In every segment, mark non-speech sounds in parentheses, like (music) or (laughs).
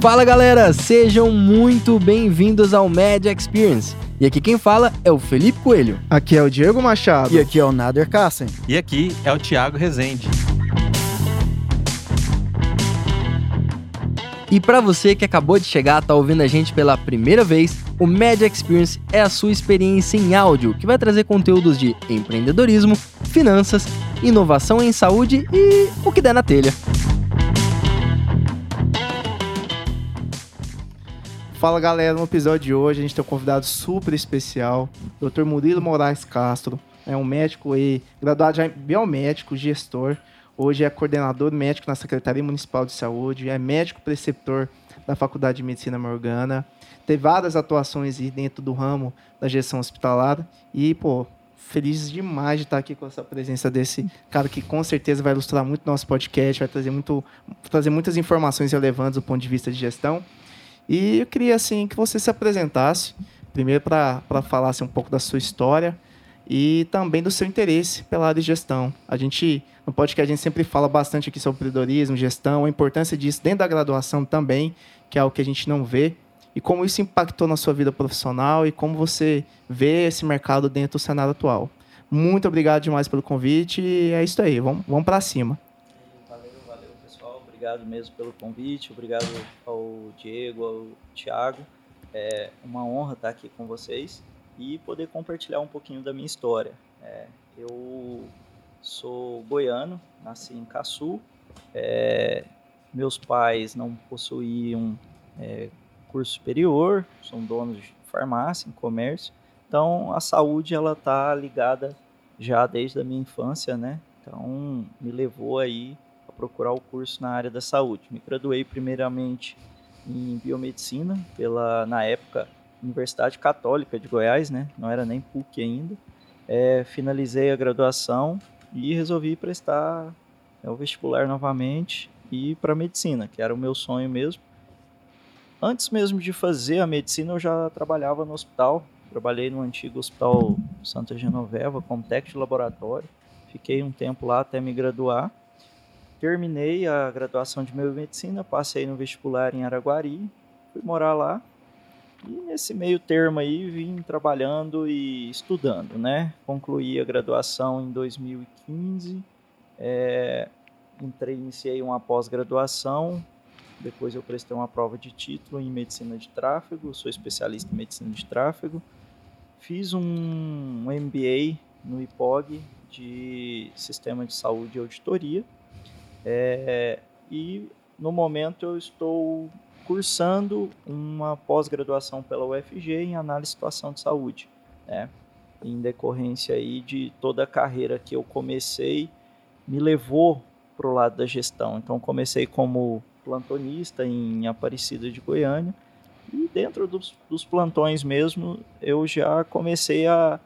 Fala galera, sejam muito bem-vindos ao Media Experience. E aqui quem fala é o Felipe Coelho. Aqui é o Diego Machado. E aqui é o Nader Kassen. E aqui é o Thiago Rezende. E para você que acabou de chegar, tá ouvindo a gente pela primeira vez, o Media Experience é a sua experiência em áudio, que vai trazer conteúdos de empreendedorismo, finanças, inovação em saúde e o que der na telha. Fala galera, no episódio de hoje a gente tem um convidado super especial, Dr. Murilo Moraes Castro, é um médico e graduado em biomédico, gestor, hoje é coordenador médico na Secretaria Municipal de Saúde, é médico preceptor da Faculdade de Medicina Morgana, teve várias atuações dentro do ramo da gestão hospitalar e, pô, feliz demais de estar aqui com essa presença desse cara que com certeza vai ilustrar muito nosso podcast, vai trazer, muito, trazer muitas informações relevantes do ponto de vista de gestão. E eu queria assim que você se apresentasse, primeiro para falar assim, um pouco da sua história e também do seu interesse pela área de gestão. A gente, no podcast, a gente sempre fala bastante aqui sobre empreendedorismo, gestão, a importância disso dentro da graduação também, que é algo que a gente não vê, e como isso impactou na sua vida profissional e como você vê esse mercado dentro do cenário atual. Muito obrigado demais pelo convite e é isso aí, vamos, vamos para cima obrigado mesmo pelo convite, obrigado ao Diego, ao Thiago. É uma honra estar aqui com vocês e poder compartilhar um pouquinho da minha história. É, eu sou goiano, nasci em Caçu. É, meus pais não possuíam é, curso superior, são donos de farmácia, em comércio. Então a saúde ela tá ligada já desde a minha infância, né? Então me levou aí procurar o curso na área da saúde. Me graduei primeiramente em biomedicina pela, na época, Universidade Católica de Goiás, né? Não era nem PUC ainda. É, finalizei a graduação e resolvi prestar é, o vestibular novamente e para medicina, que era o meu sonho mesmo. Antes mesmo de fazer a medicina, eu já trabalhava no hospital. Trabalhei no antigo Hospital Santa Genoveva como técnico de laboratório. Fiquei um tempo lá até me graduar terminei a graduação de biomedicina, passei no vestibular em Araguari, fui morar lá. E nesse meio termo aí vim trabalhando e estudando, né? Concluí a graduação em 2015, é, entrei, iniciei uma pós-graduação, depois eu prestei uma prova de título em medicina de tráfego, sou especialista em medicina de tráfego. Fiz um MBA no IPOG de Sistema de Saúde e Auditoria é, e no momento eu estou cursando uma pós-graduação pela UFG em análise de situação de saúde, né? Em decorrência aí de toda a carreira que eu comecei, me levou para o lado da gestão. Então comecei como plantonista em Aparecida de Goiânia e dentro dos, dos plantões mesmo eu já comecei a,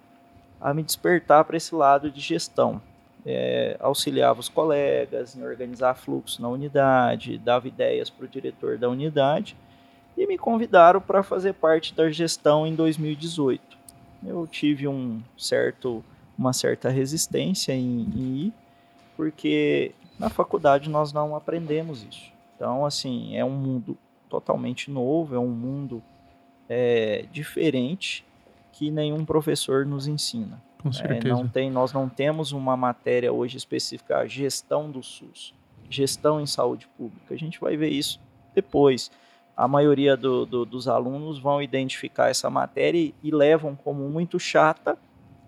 a me despertar para esse lado de gestão é, auxiliava os colegas em organizar fluxo na unidade, dava ideias para o diretor da unidade e me convidaram para fazer parte da gestão em 2018. Eu tive um certo, uma certa resistência em, em ir, porque na faculdade nós não aprendemos isso. Então, assim, é um mundo totalmente novo, é um mundo é, diferente que nenhum professor nos ensina. Com certeza. É, não tem, nós não temos uma matéria hoje específica, gestão do SUS, gestão em saúde pública. A gente vai ver isso depois. A maioria do, do, dos alunos vão identificar essa matéria e, levam como muito chata,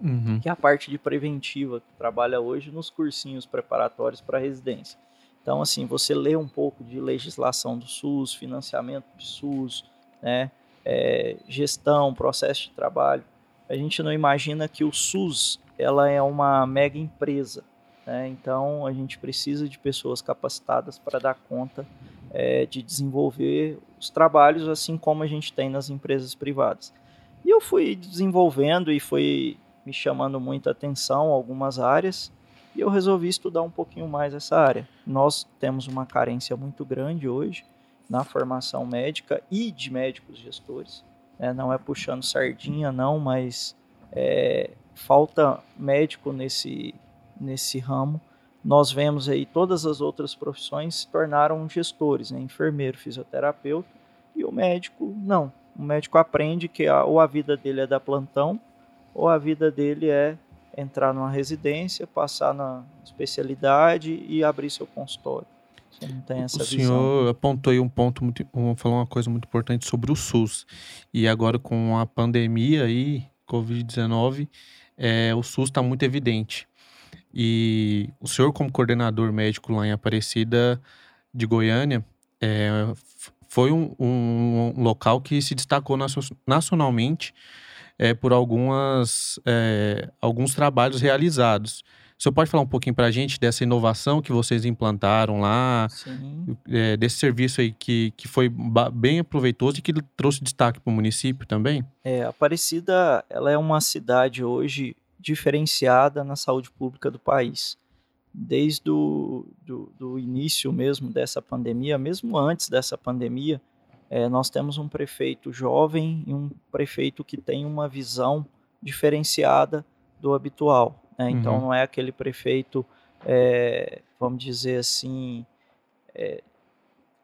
uhum. que é a parte de preventiva que trabalha hoje nos cursinhos preparatórios para residência. Então, assim, você lê um pouco de legislação do SUS, financiamento do SUS, né, é, gestão, processo de trabalho a gente não imagina que o SUS ela é uma mega empresa. Né? Então a gente precisa de pessoas capacitadas para dar conta é, de desenvolver os trabalhos assim como a gente tem nas empresas privadas. E eu fui desenvolvendo e foi me chamando muita atenção algumas áreas e eu resolvi estudar um pouquinho mais essa área. Nós temos uma carência muito grande hoje na formação médica e de médicos gestores. É, não é puxando sardinha, não, mas é, falta médico nesse, nesse ramo. nós vemos aí todas as outras profissões se tornaram gestores, né? enfermeiro, fisioterapeuta, e o médico não. O médico aprende que a, ou a vida dele é da plantão, ou a vida dele é entrar numa residência, passar na especialidade e abrir seu consultório. Você não tem essa o visão. senhor apontou aí um ponto, muito, falou uma coisa muito importante sobre o SUS. E agora com a pandemia aí, Covid-19, é, o SUS está muito evidente. E o senhor, como coordenador médico lá em Aparecida de Goiânia, é, foi um, um, local que se destacou nacionalmente é, por algumas, é, alguns trabalhos realizados. O senhor pode falar um pouquinho para a gente dessa inovação que vocês implantaram lá, é, desse serviço aí que, que foi bem aproveitoso e que trouxe destaque para o município também? É, Aparecida ela é uma cidade hoje diferenciada na saúde pública do país. Desde o do, do início mesmo dessa pandemia, mesmo antes dessa pandemia, é, nós temos um prefeito jovem e um prefeito que tem uma visão diferenciada do habitual. Né? Então, uhum. não é aquele prefeito, é, vamos dizer assim, é,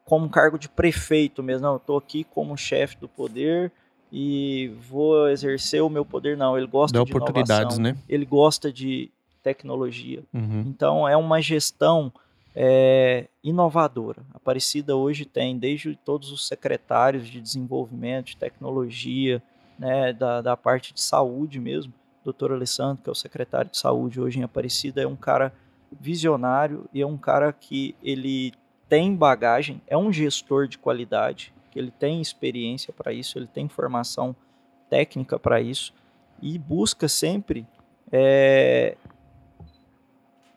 como cargo de prefeito mesmo. Não, eu estou aqui como chefe do poder e vou exercer o meu poder. Não, ele gosta Dá de oportunidades, inovação, né? Ele gosta de tecnologia. Uhum. Então, é uma gestão é, inovadora. A Aparecida hoje tem, desde todos os secretários de desenvolvimento, de tecnologia, né, da, da parte de saúde mesmo, doutor Alessandro, que é o secretário de saúde hoje em Aparecida, é um cara visionário e é um cara que ele tem bagagem, é um gestor de qualidade, que ele tem experiência para isso, ele tem formação técnica para isso e busca sempre é,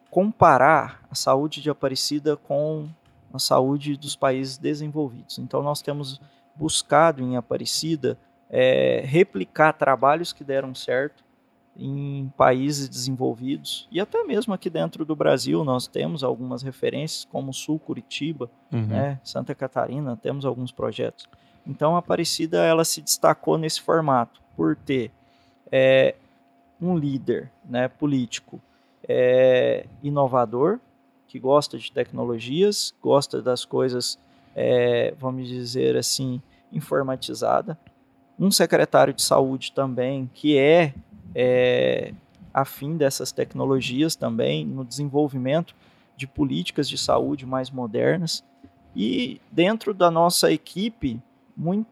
comparar a saúde de Aparecida com a saúde dos países desenvolvidos. Então nós temos buscado em Aparecida é, replicar trabalhos que deram certo em países desenvolvidos e até mesmo aqui dentro do Brasil nós temos algumas referências como Sul Curitiba, uhum. né, Santa Catarina, temos alguns projetos. Então a Aparecida ela se destacou nesse formato por ter é, um líder, né, político, é, inovador, que gosta de tecnologias, gosta das coisas, é, vamos dizer assim, informatizada. Um secretário de saúde também que é é, afim dessas tecnologias também, no desenvolvimento de políticas de saúde mais modernas. E dentro da nossa equipe, muito,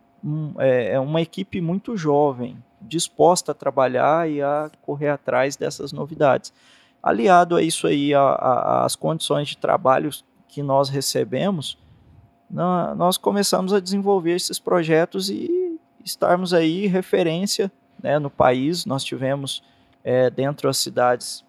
é, é uma equipe muito jovem, disposta a trabalhar e a correr atrás dessas novidades. Aliado a isso aí, às condições de trabalho que nós recebemos, nós começamos a desenvolver esses projetos e estarmos aí referência né, no país. Nós tivemos é, dentro das cidades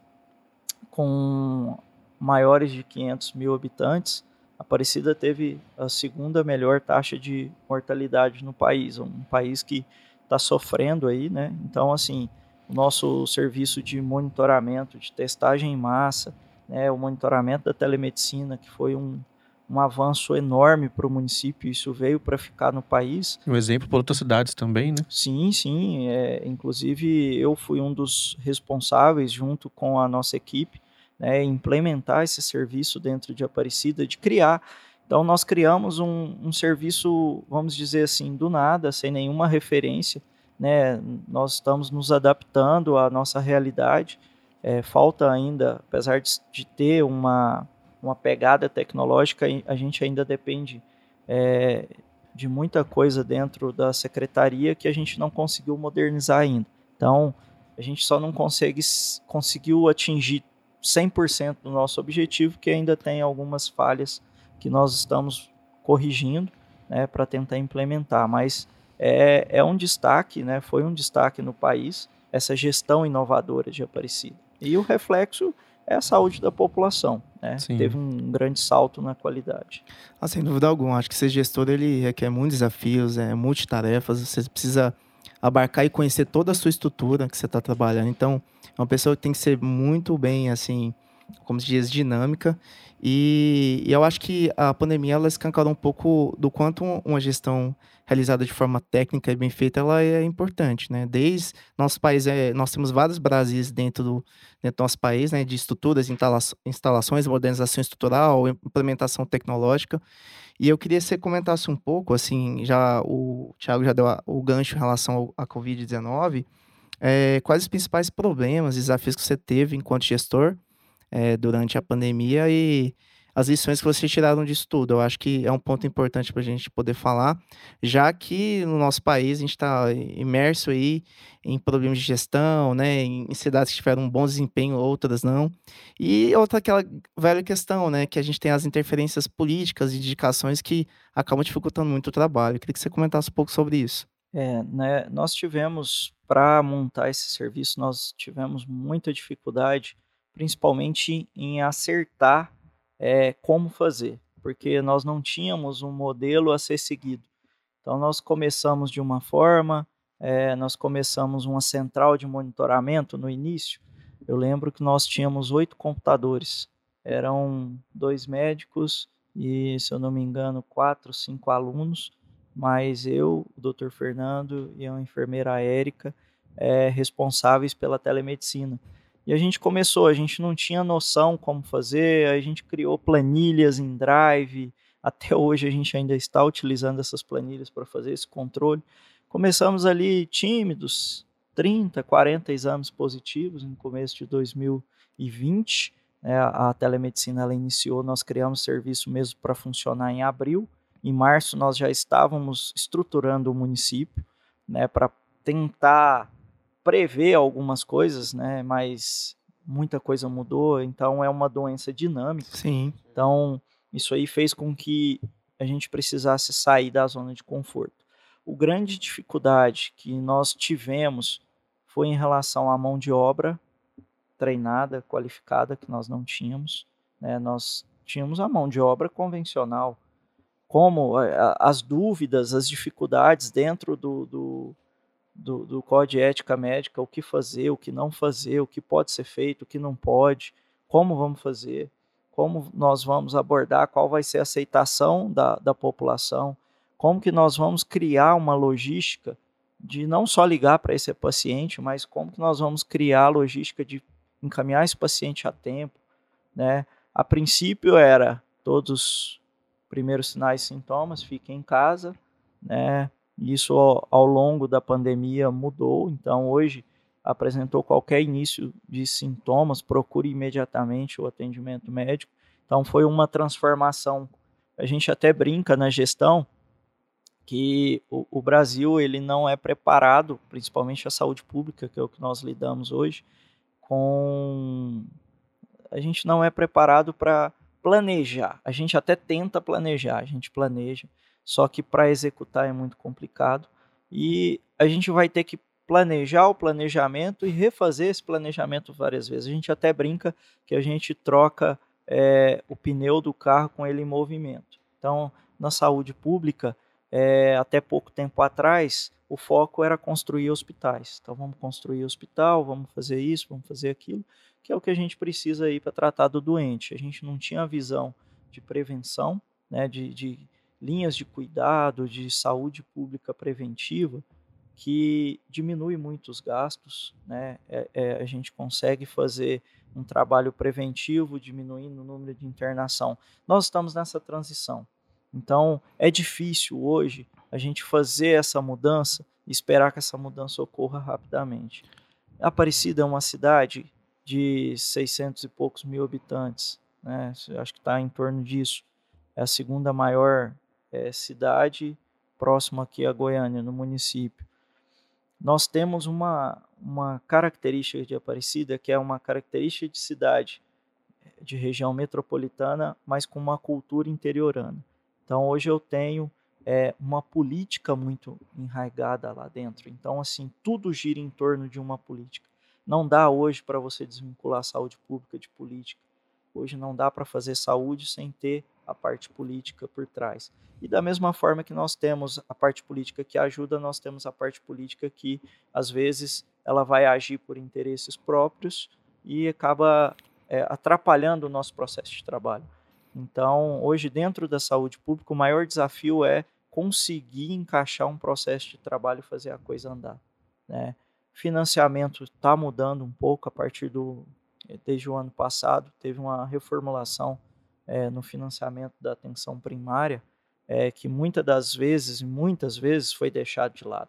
com maiores de 500 mil habitantes, Aparecida teve a segunda melhor taxa de mortalidade no país, um país que está sofrendo aí, né? Então, assim, o nosso serviço de monitoramento, de testagem em massa, né, o monitoramento da telemedicina, que foi um, um avanço enorme para o município, isso veio para ficar no país. Um exemplo para outras cidades também, né? Sim, sim. É, inclusive, eu fui um dos responsáveis, junto com a nossa equipe, né, implementar esse serviço dentro de Aparecida, de criar. Então, nós criamos um, um serviço, vamos dizer assim, do nada, sem nenhuma referência. Né? Nós estamos nos adaptando à nossa realidade. É, falta ainda, apesar de, de ter uma uma pegada tecnológica, a gente ainda depende é, de muita coisa dentro da secretaria que a gente não conseguiu modernizar ainda. Então, a gente só não consegue, conseguiu atingir 100% do nosso objetivo, que ainda tem algumas falhas que nós estamos corrigindo né, para tentar implementar. Mas é, é um destaque, né, foi um destaque no país, essa gestão inovadora de Aparecida. E o reflexo é a saúde da população. Né? Teve um grande salto na qualidade. Ah, sem dúvida alguma. Acho que ser gestor ele requer muitos desafios, é multitarefas. Você precisa abarcar e conhecer toda a sua estrutura que você está trabalhando. Então, é uma pessoa que tem que ser muito bem assim como se diz, dinâmica. E, e eu acho que a pandemia ela escancarou um pouco do quanto uma gestão realizada de forma técnica e bem feita, ela é importante, né? Desde nosso país, é, nós temos vários Brasis dentro do, dentro do nosso país, né? De estruturas, instalações, modernização estrutural, implementação tecnológica. E eu queria que você comentasse um pouco, assim, já o Thiago já deu a, o gancho em relação à Covid-19, é, quais os principais problemas, desafios que você teve enquanto gestor é, durante a pandemia e as lições que vocês tiraram disso tudo. Eu acho que é um ponto importante para a gente poder falar, já que no nosso país a gente está imerso aí em problemas de gestão, né, em cidades que tiveram um bom desempenho, outras não. E outra aquela velha questão, né, que a gente tem as interferências políticas e indicações que acabam dificultando muito o trabalho. Eu queria que você comentasse um pouco sobre isso. É, né, nós tivemos, para montar esse serviço, nós tivemos muita dificuldade, principalmente em acertar é, como fazer, porque nós não tínhamos um modelo a ser seguido. Então, nós começamos de uma forma, é, nós começamos uma central de monitoramento no início. Eu lembro que nós tínhamos oito computadores, eram dois médicos e, se eu não me engano, quatro, cinco alunos, mas eu, o Dr. Fernando e a enfermeira Érica, é, responsáveis pela telemedicina. E a gente começou, a gente não tinha noção como fazer, a gente criou planilhas em Drive, (laughs) até hoje a gente ainda está utilizando essas planilhas para fazer esse controle. Começamos ali tímidos, 30, 40 exames positivos no começo de 2020. Né, a telemedicina ela iniciou, nós criamos serviço mesmo para funcionar em abril. Em março nós já estávamos estruturando o município né, para tentar prever algumas coisas, né? Mas muita coisa mudou, então é uma doença dinâmica. Sim. Então, isso aí fez com que a gente precisasse sair da zona de conforto. O grande dificuldade que nós tivemos foi em relação à mão de obra treinada, qualificada, que nós não tínhamos. Né? Nós tínhamos a mão de obra convencional. Como as dúvidas, as dificuldades dentro do, do do, do Código de Ética Médica, o que fazer, o que não fazer, o que pode ser feito, o que não pode, como vamos fazer, como nós vamos abordar, qual vai ser a aceitação da, da população, como que nós vamos criar uma logística de não só ligar para esse paciente, mas como que nós vamos criar a logística de encaminhar esse paciente a tempo, né? A princípio era todos os primeiros sinais e sintomas, fiquem em casa, né? Isso ao, longo da pandemia mudou, então hoje apresentou qualquer início de sintomas, procure imediatamente o atendimento médico. Então foi uma transformação. A gente até brinca na gestão que o, o, Brasil ele não é preparado, principalmente a saúde pública, que é o que nós lidamos hoje, com a gente não é preparado para planejar. A gente até tenta planejar, a gente planeja, só que para executar é muito complicado e a gente vai ter que planejar o planejamento e refazer esse planejamento várias vezes. A gente até brinca que a gente troca é, o pneu do carro com ele em movimento. Então, na saúde pública, é, até pouco tempo atrás, o foco era construir hospitais. Então, vamos construir hospital, vamos fazer isso, vamos fazer aquilo, que é o que a gente precisa aí para tratar do doente. A gente não tinha visão de prevenção, né, de, de linhas de cuidado, de saúde pública preventiva, que diminui muito os gastos, né? É, é, a gente consegue fazer um trabalho preventivo, diminuindo o número de internação. Nós estamos nessa transição. Então, é difícil hoje a gente fazer essa mudança e esperar que essa mudança ocorra rapidamente. Aparecida é uma cidade de 600 e poucos mil habitantes, né? acho que está em torno disso. É a segunda maior é, cidade próxima aqui a Goiânia, no município. Nós temos uma, uma característica de Aparecida que é uma característica de cidade de região metropolitana, mas com uma cultura interiorana. Então hoje eu tenho é, uma política muito enraigada lá dentro. Então assim tudo gira em torno de uma política. Não dá hoje para você desvincular saúde pública de política. Hoje não dá para fazer saúde sem ter a parte política por trás. E da mesma forma que nós temos a parte política que ajuda, nós temos a parte política que, às vezes, ela vai agir por interesses próprios e acaba é, atrapalhando o nosso processo de trabalho. Então, hoje, dentro da saúde pública, o maior desafio é conseguir encaixar um processo de trabalho e fazer a coisa andar. Né? Financiamento está mudando um pouco a partir do. Desde o ano passado, teve uma reformulação é, no financiamento da atenção primária, é, que muitas das vezes, muitas vezes, foi deixado de lado.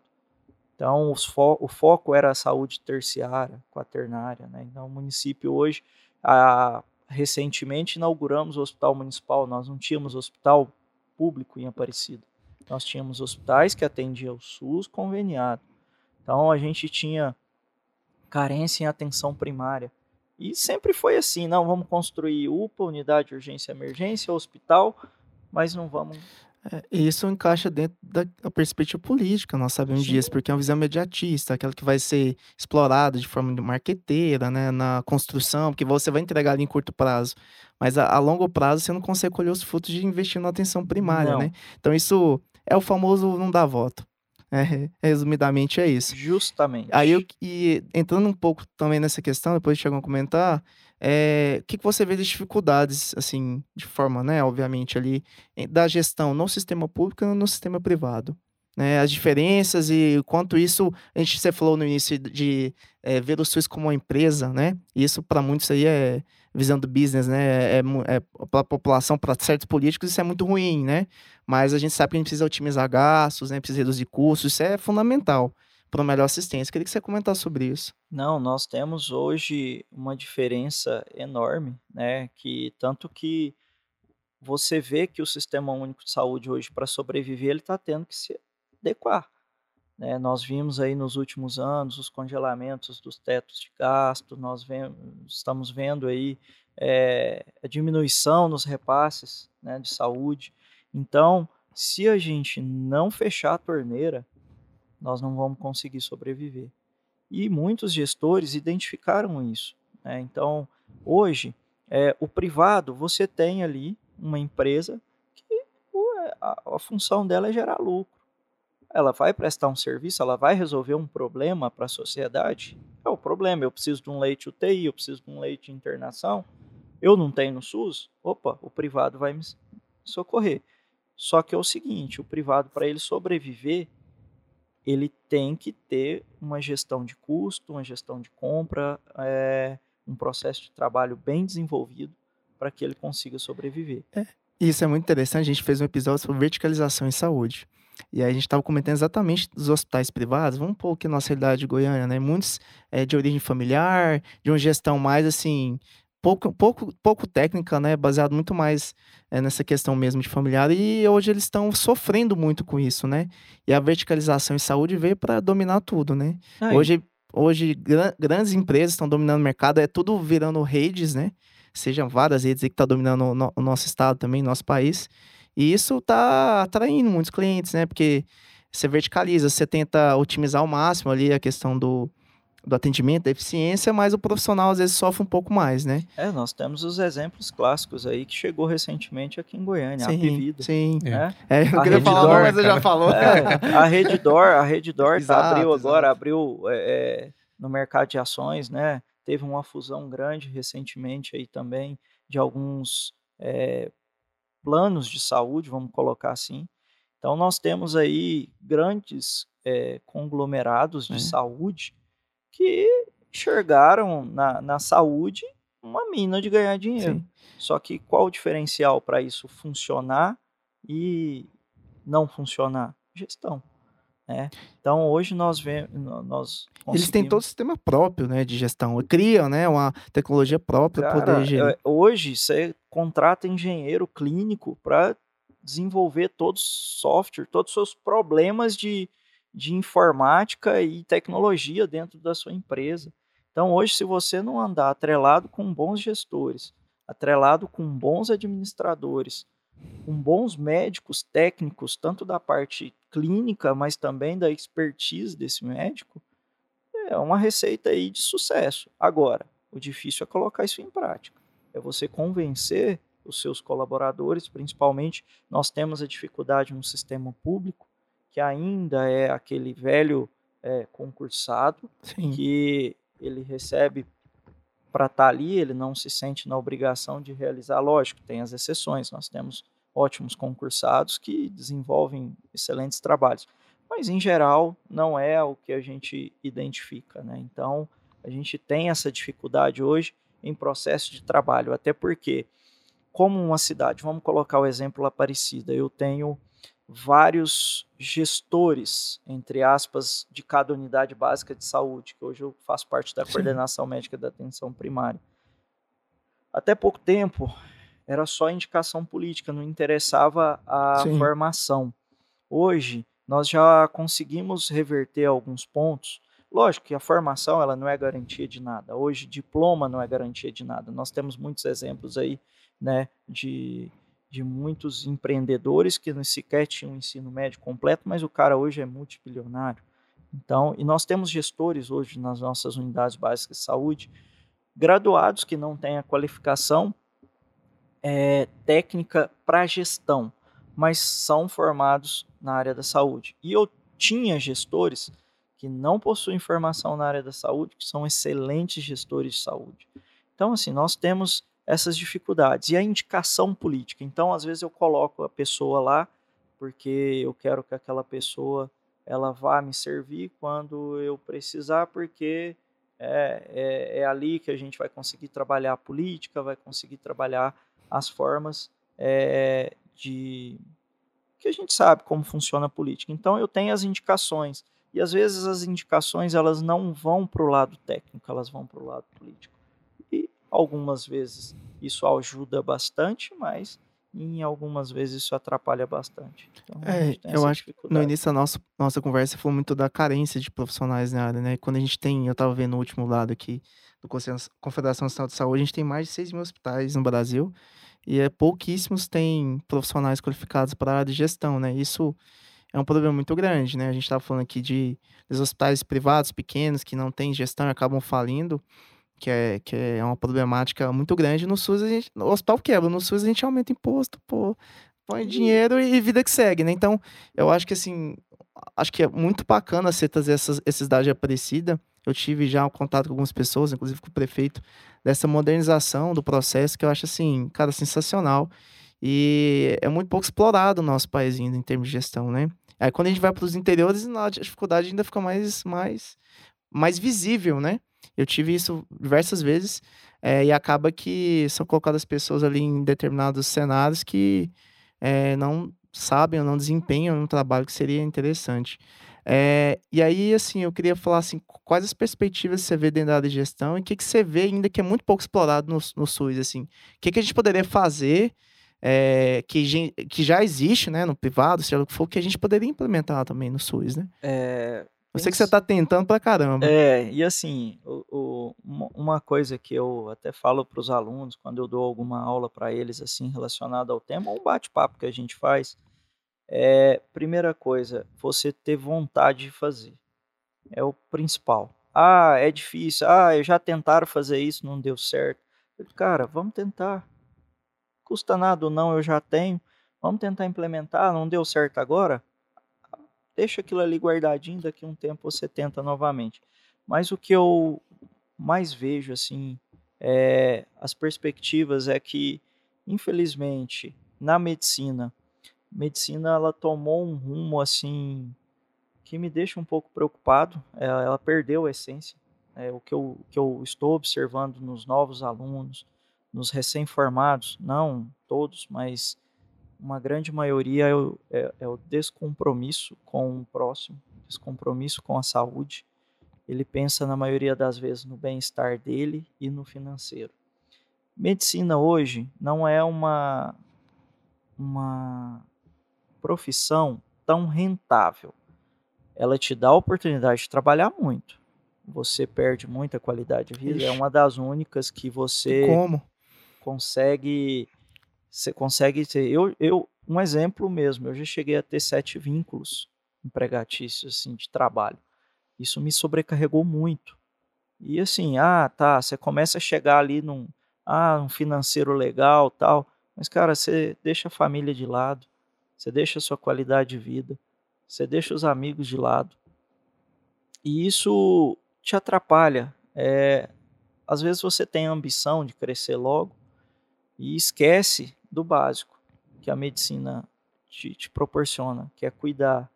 Então, fo o foco era a saúde terciária, quaternária. Né? Então, o município hoje, a, recentemente, inauguramos o hospital municipal. Nós não tínhamos hospital público em Aparecida. Nós tínhamos hospitais que atendiam o SUS conveniado. Então, a gente tinha carência em atenção primária. E sempre foi assim, não, vamos construir UPA, unidade de urgência e emergência, hospital, mas não vamos é, isso encaixa dentro da, perspectiva política, nós sabemos Sim. disso, porque é uma visão mediatista, aquela que vai ser explorada de forma marqueteira, né, na construção, porque você vai entregar ali em curto prazo, mas a, a longo prazo você não consegue colher os frutos de investir na atenção primária, não. né? Então isso é o famoso não dá voto. É, resumidamente é isso. Justamente. Aí eu, e entrando um pouco também nessa questão, depois chegam a comentar, é, o que, que você vê de dificuldades, assim, de forma, né, obviamente, ali, da gestão no sistema público e no sistema privado? Né, as diferenças e o quanto isso, a gente, você falou no início de é, ver o SUS como uma empresa, né? Isso para muitos aí é visão do business, né? É, é, é para a população, para certos políticos, isso é muito ruim, né? Mas a gente sabe que a gente precisa otimizar gastos, né? Precisa reduzir custos, isso é fundamental para uma melhor assistência. Queria que você comentasse sobre isso. Não, nós temos hoje uma diferença enorme, né? Que tanto que você vê que o Sistema Único de Saúde hoje, para sobreviver, ele está tendo que se adequar. Né? Nós vimos aí nos últimos anos os congelamentos dos tetos de gasto, nós vemos, estamos vendo aí é, a diminuição nos repasses né, de saúde. Então, se a gente não fechar a torneira, nós não vamos conseguir sobreviver. E muitos gestores identificaram isso. Né? Então, hoje, é, o privado, você tem ali uma empresa que a, a função dela é gerar lucro. Ela vai prestar um serviço, ela vai resolver um problema para a sociedade. É o problema, eu preciso de um leite UTI, eu preciso de um leite de internação. Eu não tenho no SUS? Opa, o privado vai me socorrer. Só que é o seguinte, o privado, para ele sobreviver, ele tem que ter uma gestão de custo, uma gestão de compra, é, um processo de trabalho bem desenvolvido para que ele consiga sobreviver. É, isso é muito interessante. A gente fez um episódio sobre verticalização em saúde. E aí a gente estava comentando exatamente dos hospitais privados. Vamos pôr aqui a nossa realidade de Goiânia, né? Muitos é, de origem familiar, de uma gestão mais assim, pouco, pouco, pouco técnica, né? Baseado muito mais é, nessa questão mesmo de familiar. E hoje eles estão sofrendo muito com isso, né? E a verticalização em saúde veio para dominar tudo, né? Aí. Hoje, hoje grandes empresas estão dominando o mercado, é tudo virando redes, né? Sejam várias redes que estão tá dominando o, no, o nosso estado também, nosso país. E isso está atraindo muitos clientes, né? Porque você verticaliza, você tenta otimizar ao máximo ali a questão do, do atendimento, da eficiência, mas o profissional às vezes sofre um pouco mais, né? É, nós temos os exemplos clássicos aí que chegou recentemente aqui em Goiânia, sim, a Pivida. Sim, né? é. é eu a queria falar, Dor, mas você já falou. É, a Redditor, a Redditor tá, abriu agora, abriu é, é, no mercado de ações, né? Teve uma fusão grande recentemente aí também de alguns é, planos de saúde, vamos colocar assim. Então nós temos aí grandes é, conglomerados de é. saúde que enxergaram na, na saúde uma mina de ganhar dinheiro. Sim. Só que qual o diferencial para isso funcionar e não funcionar? Gestão. Né? Então hoje nós vemos, nós eles têm todo o sistema próprio, né, de gestão. Criam, né, uma tecnologia própria para poder gerir. É, hoje você contrata engenheiro clínico para desenvolver todos os software, todos os seus problemas de, de informática e tecnologia dentro da sua empresa. Então, hoje, se você não andar atrelado com bons gestores, atrelado com bons administradores, com bons médicos técnicos, tanto da parte clínica, mas também da expertise desse médico, é uma receita aí de sucesso. Agora, o difícil é colocar isso em prática. É você convencer os seus colaboradores, principalmente nós temos a dificuldade no sistema público que ainda é aquele velho é, concursado, Sim. que ele recebe para estar tá ali, ele não se sente na obrigação de realizar. Lógico, tem as exceções, nós temos ótimos concursados que desenvolvem excelentes trabalhos, mas em geral não é o que a gente identifica. Né? Então, a gente tem essa dificuldade hoje em processo de trabalho, até porque, como uma cidade, vamos colocar o exemplo Aparecida, eu tenho vários gestores, entre aspas, de cada unidade básica de saúde, que hoje eu faço parte da Sim. coordenação médica da atenção primária. Até pouco tempo era só indicação política, não interessava a Sim. formação. Hoje nós já conseguimos reverter alguns pontos. Lógico que a formação ela não é garantia de nada. Hoje diploma não é garantia de nada. Nós temos muitos exemplos aí, né, de de muitos empreendedores que não sequer tinham um ensino médio completo, mas o cara hoje é multibilionário. Então, e nós temos gestores hoje nas nossas unidades básicas de saúde, graduados que não têm a qualificação é, técnica para gestão, mas são formados na área da saúde. E eu tinha gestores que não possuem formação na área da saúde, que são excelentes gestores de saúde. Então, assim, nós temos essas dificuldades. E a indicação política. Então, às vezes eu coloco a pessoa lá porque eu quero que aquela pessoa ela vá me servir quando eu precisar, porque é, é, é ali que a gente vai conseguir trabalhar a política, vai conseguir trabalhar as formas é, de que a gente sabe como funciona a política. Então eu tenho as indicações e às vezes as indicações elas não vão para o lado técnico, elas vão para o lado político. Algumas vezes isso ajuda bastante, mas em algumas vezes isso atrapalha bastante. Então, é, eu acho que no início da nossa, nossa conversa falou muito da carência de profissionais na área, né? Quando a gente tem, eu estava vendo no último lado aqui do Confederação Nacional de Saúde, a gente tem mais de 6 mil hospitais no Brasil e é, pouquíssimos têm profissionais qualificados para a área de gestão, né? Isso é um problema muito grande, né? A gente estava falando aqui de dos hospitais privados pequenos que não têm gestão e acabam falindo que é, que é uma problemática muito grande. No SUS, a gente, no hospital quebra, no SUS a gente aumenta imposto, pô, põe dinheiro e vida que segue, né? Então, eu acho que assim, acho que é muito bacana você trazer essas, esses dados de Aparecida. Eu tive já um contato com algumas pessoas, inclusive com o prefeito, dessa modernização do processo, que eu acho assim, cara, sensacional. E é muito pouco explorado no nosso país ainda em termos de gestão, né? Aí quando a gente vai para os interiores, a dificuldade ainda fica mais, mais, mais visível, né? Eu tive isso diversas vezes é, e acaba que são colocadas pessoas ali em determinados cenários que é, não sabem ou não desempenham um trabalho que seria interessante. É, e aí, assim, eu queria falar assim, quais as perspectivas você vê dentro da área de gestão e o que, que você vê ainda que é muito pouco explorado no, no SUS, assim. O que, que a gente poderia fazer é, que, que já existe, né, no privado, seja o que for, que a gente poderia implementar também no SUS, né? É, eu sei que você tá tentando pra caramba. É, e assim, o, o, uma coisa que eu até falo para os alunos, quando eu dou alguma aula para eles, assim, relacionada ao tema, ou um bate-papo que a gente faz, é, primeira coisa, você ter vontade de fazer. É o principal. Ah, é difícil. Ah, eu já tentaram fazer isso, não deu certo. Cara, vamos tentar. Custa nada ou não, eu já tenho. Vamos tentar implementar, não deu certo agora? Deixa aquilo ali guardadinho, daqui a um tempo você tenta novamente. Mas o que eu mais vejo, assim, é, as perspectivas é que, infelizmente, na medicina, medicina ela tomou um rumo, assim, que me deixa um pouco preocupado. Ela, é, ela perdeu a essência. É, o que eu, que eu estou observando nos novos alunos, nos recém-formados, não todos, mas uma grande maioria é o, é, é o descompromisso com o próximo, descompromisso com a saúde. Ele pensa, na maioria das vezes, no bem-estar dele e no financeiro. Medicina hoje não é uma, uma profissão tão rentável. Ela te dá a oportunidade de trabalhar muito. Você perde muita qualidade de vida. É Ixi. É uma das únicas que você consegue você consegue ter. Eu, eu, um exemplo mesmo, eu já cheguei a ter sete vínculos empregatícios assim, de trabalho. Isso me sobrecarregou muito. E assim, ah, tá, você começa a chegar ali num ah, um financeiro legal, tal, mas cara, você deixa a família de lado, você deixa a sua qualidade de vida, você deixa os amigos de lado. E isso te atrapalha. É, às vezes você tem a ambição de crescer logo e esquece do básico que a medicina te, te proporciona, que é cuidar,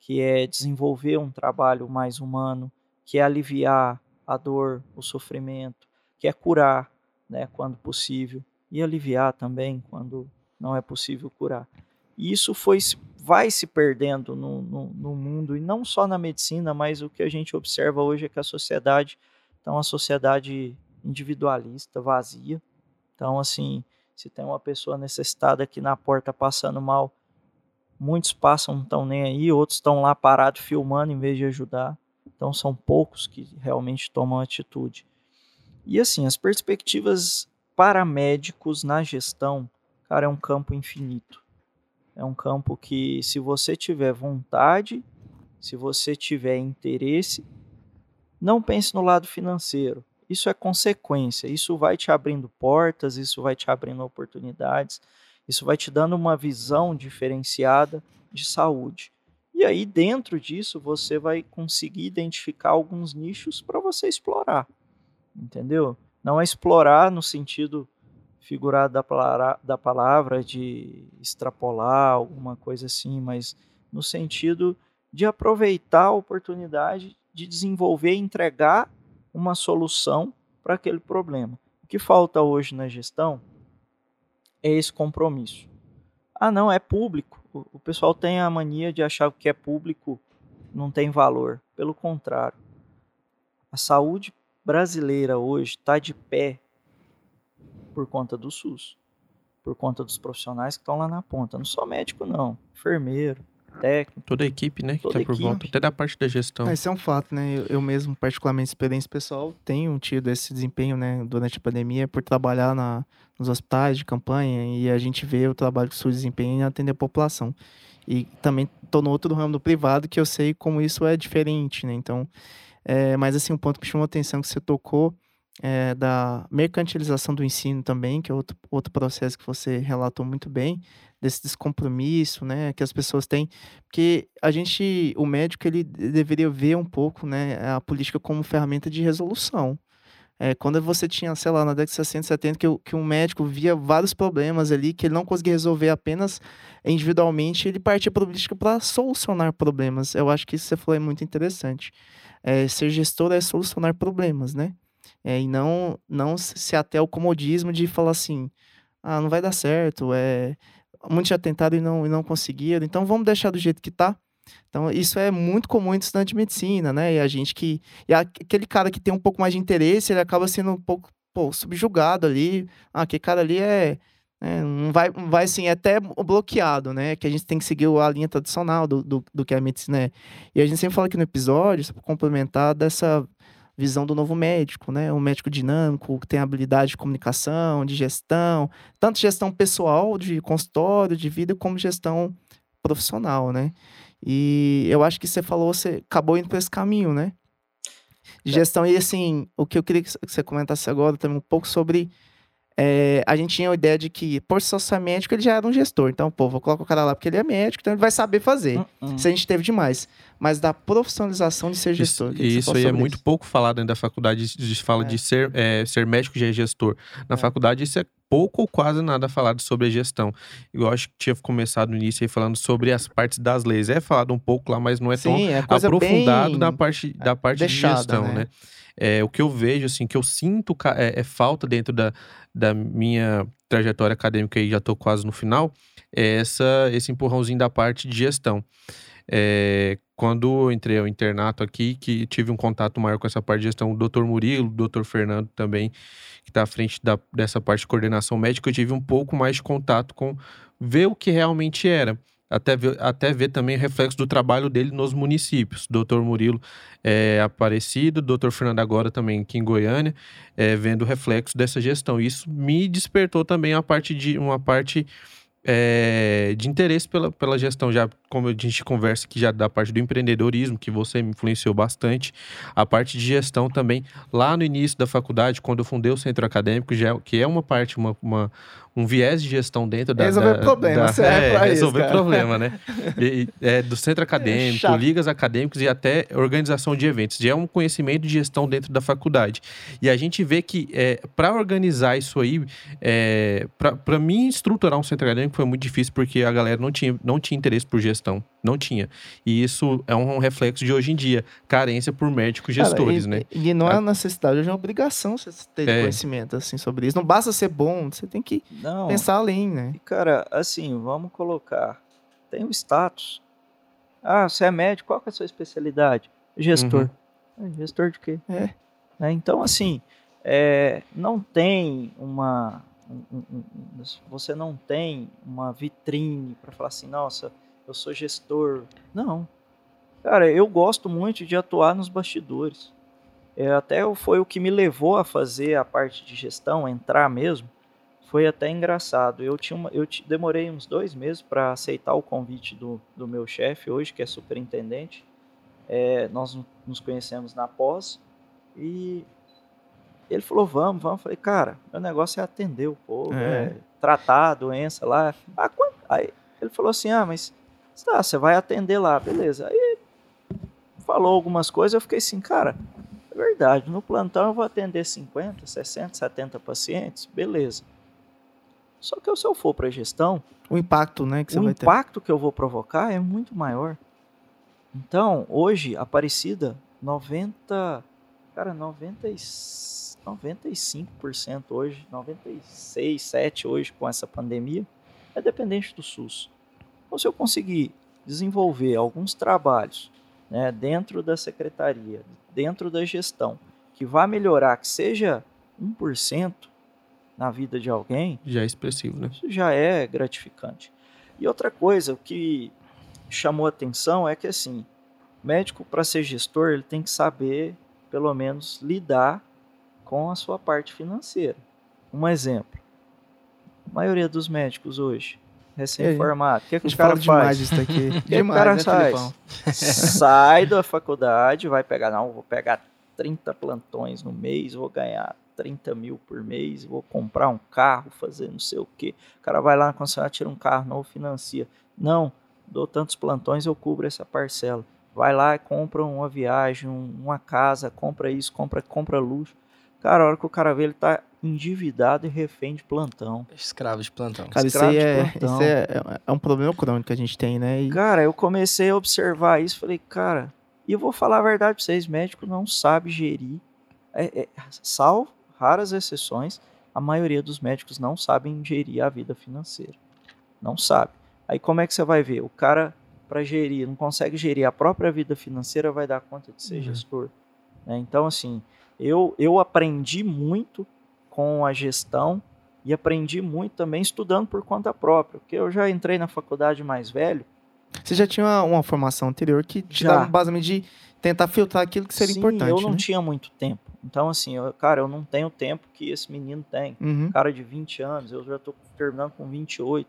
que é desenvolver um trabalho mais humano, que é aliviar a dor, o sofrimento, que é curar, né, quando possível, e aliviar também quando não é possível curar. E isso foi, vai se perdendo no, no, no, mundo, e não só na medicina, mas o que a gente observa hoje é que a sociedade está uma sociedade individualista, vazia. Então, assim, se tem uma pessoa necessitada aqui na porta passando mal, muitos passam, não estão nem aí, outros estão lá parados filmando em vez de ajudar. Então, são poucos que realmente tomam atitude. E assim, as perspectivas para médicos na gestão, cara, é um campo infinito. É um campo que, se você tiver vontade, se você tiver interesse, não pense no lado financeiro. Isso é consequência. Isso vai te abrindo portas, isso vai te abrindo oportunidades, isso vai te dando uma visão diferenciada de saúde. E aí, dentro disso, você vai conseguir identificar alguns nichos para você explorar. Entendeu? Não é explorar no sentido figurado da palavra, da palavra de extrapolar alguma coisa assim, mas no sentido de aproveitar a oportunidade de desenvolver e entregar uma solução para aquele problema. O que falta hoje na gestão é esse compromisso. Ah, não, é público. O pessoal tem a mania de achar que é público não tem valor. Pelo contrário. A saúde brasileira hoje está de pé por conta do SUS, por conta dos profissionais que estão lá na ponta. Não só médico, não. Enfermeiro, técnico. Toda a equipe, né? Que tá por volta, até da parte da gestão. Esse é um fato, né? Eu, eu, mesmo, particularmente, experiência pessoal, tenho tido esse desempenho, né, durante a pandemia, por trabalhar na, nos hospitais de campanha e a gente vê o trabalho que o SUS desempenha em atender a população. E também estou no outro ramo do privado que eu sei como isso é diferente, né? Então, é, mas assim, um ponto que chamou a atenção que você tocou é da mercantilização do ensino também, que é outro, outro processo que você relatou muito bem, desse descompromisso, né, que as pessoas têm, porque a gente, o médico, ele deveria ver um pouco, né, a política como ferramenta de resolução. É, quando você tinha, sei lá, na década de 60, 70, que, que um médico via vários problemas ali, que ele não conseguia resolver apenas individualmente, ele partia para a política para solucionar problemas. Eu acho que isso que você falou é muito interessante. É, ser gestor é solucionar problemas, né? É, e não, não se até o comodismo de falar assim, ah, não vai dar certo, é, muitos já tentaram e não, e não conseguiram, então vamos deixar do jeito que tá. Então, isso é muito comum entre estudante de medicina, né? E a gente que. E aquele cara que tem um pouco mais de interesse, ele acaba sendo um pouco pô, subjugado ali. Ah, aquele cara ali é. é não vai, vai assim, é até bloqueado, né? Que a gente tem que seguir a linha tradicional do, do, do que a medicina é. E a gente sempre fala aqui no episódio, só para complementar, dessa visão do novo médico, né? Um médico dinâmico, que tem habilidade de comunicação, de gestão, tanto gestão pessoal, de consultório, de vida, como gestão profissional, né? E eu acho que você falou, você acabou indo por esse caminho, né? De é. gestão. E assim, o que eu queria que você comentasse agora também um pouco sobre é, a gente tinha a ideia de que, por ser médico, ele já era um gestor. Então, pô, vou colocar o cara lá porque ele é médico, então ele vai saber fazer. Uh -uh. Isso a gente teve demais. Mas da profissionalização de ser gestor. Isso, isso aí é muito pouco falado dentro da faculdade. A gente fala é. de ser, é, ser médico já é gestor. Na é. faculdade, isso é pouco ou quase nada falado sobre a gestão. Igual acho que tinha começado no início aí falando sobre as partes das leis. É falado um pouco lá, mas não é Sim, tão é aprofundado na parte, da parte deixada, de gestão, né? né? É, o que eu vejo, assim, que eu sinto é, é falta dentro da, da minha trajetória acadêmica e já estou quase no final, é essa, esse empurrãozinho da parte de gestão. É, quando eu entrei ao internato aqui, que tive um contato maior com essa parte de gestão, o doutor Murilo, o doutor Fernando também, que está à frente da, dessa parte de coordenação médica, eu tive um pouco mais de contato com ver o que realmente era até ver, até ver também reflexo do trabalho dele nos municípios. Doutor Murilo é Aparecido, doutor Fernando agora também aqui em Goiânia, é, vendo reflexo dessa gestão. Isso me despertou também a parte de uma parte é, de interesse pela, pela gestão, já como a gente conversa aqui já da parte do empreendedorismo, que você me influenciou bastante, a parte de gestão também, lá no início da faculdade, quando eu fundei o centro acadêmico, já, que é uma parte, uma, uma um viés de gestão dentro da. Resolver da, problema, da, (laughs) é, é, resolver isso, problema, né? E, é, do centro acadêmico, Chato. ligas acadêmicas e até organização de eventos. Já é um conhecimento de gestão dentro da faculdade. E a gente vê que é, para organizar isso aí, é, para mim estruturar um centro acadêmico foi muito difícil porque a galera não tinha, não tinha interesse por gestão. Não tinha. E isso é um reflexo de hoje em dia. Carência por médicos Cara, gestores, e, né? E não é necessidade, hoje é uma obrigação você ter É. conhecimento assim, sobre isso. Não basta ser bom, você tem que Não, pensar além, né? E, cara, assim, vamos colocar. Tem o status. Ah, você é médico, qual que é a sua especialidade? Gestor. Ah, gestor de quê? É. Né, Então, assim, é, não tem uma. um- um- um- você não tem uma vitrine para falar assim, nossa, eu sou gestor. Não. Cara, eu gosto muito de atuar nos bastidores. É, até foi o que me levou a fazer a parte de gestão, entrar mesmo foi até engraçado. Eu tinha uma, eu demorei uns dois meses para aceitar o convite do, do meu chefe hoje, que é superintendente. É, nós no- nos conhecemos na pós e ele falou vamos, vamos. Eu falei cara, meu negócio é atender o povo, É. é tratar a doença lá. Ah? Aí ele falou assim, ah, mas tá, você vai atender lá, beleza? Aí falou algumas coisas, eu fiquei assim, cara, é verdade, no plantão eu vou atender 50, 60, 70 pacientes, beleza. Só que se eu for para gestão, O impacto, né, que você o vai ter. impacto que eu vou provocar é muito maior. Então, hoje, Aparecida, 90, cara, 90, e- 95% hoje, 96, 7 hoje com essa pandemia, é dependente do SUS. Então, se eu conseguir desenvolver alguns trabalhos né, dentro da secretaria, dentro da gestão, que vá melhorar, que seja 1% na vida de alguém, Já é expressivo, né? isso já é gratificante. E outra coisa, o que chamou atenção é que assim, médico para ser gestor, ele tem que saber, pelo menos, lidar com a sua parte financeira. Um exemplo. A maioria dos médicos hoje, recém-formado, (laughs) o que, que o gente cara fala demais. O que cara né, faz? Sai da faculdade, vai pegar, não, vou pegar 30 plantões no mês, vou ganhar 30 mil por mês, vou comprar um carro, fazer não sei o quê. O cara vai lá na concessionária, tira um carro novo, financia. Não, dou tantos plantões, eu cubro essa parcela. Vai lá e compra uma viagem, um- uma casa, compra isso, compra, compra luxo. Cara, a hora que o cara vê, ele tá endividado e refém de plantão. Escravo de plantão. Cara, isso Escravo aí de é, plantão. isso é, é um problema crônico que a gente tem, né? E Cara, eu comecei a observar isso, falei, cara, e eu vou falar a verdade pra vocês, médico não sabe gerir, é, é, salvo raras exceções, a maioria dos médicos não sabem gerir a vida financeira, não sabe. Aí como é que você vai ver? O cara, para gerir, não consegue gerir a própria vida financeira, vai dar conta de ser Uhum. gestor. né? Então, assim, eu, eu aprendi muito com a gestão e aprendi muito também estudando por conta própria, porque eu já entrei na faculdade mais velho, você já tinha uma, uma formação anterior que te Já. dava basicamente de tentar filtrar aquilo que seria Sim, importante. eu não né? tinha muito tempo. Então, assim, eu- cara, eu não tenho o tempo que esse menino tem. Uhum. Cara de 20 anos, eu já tô terminando com 28.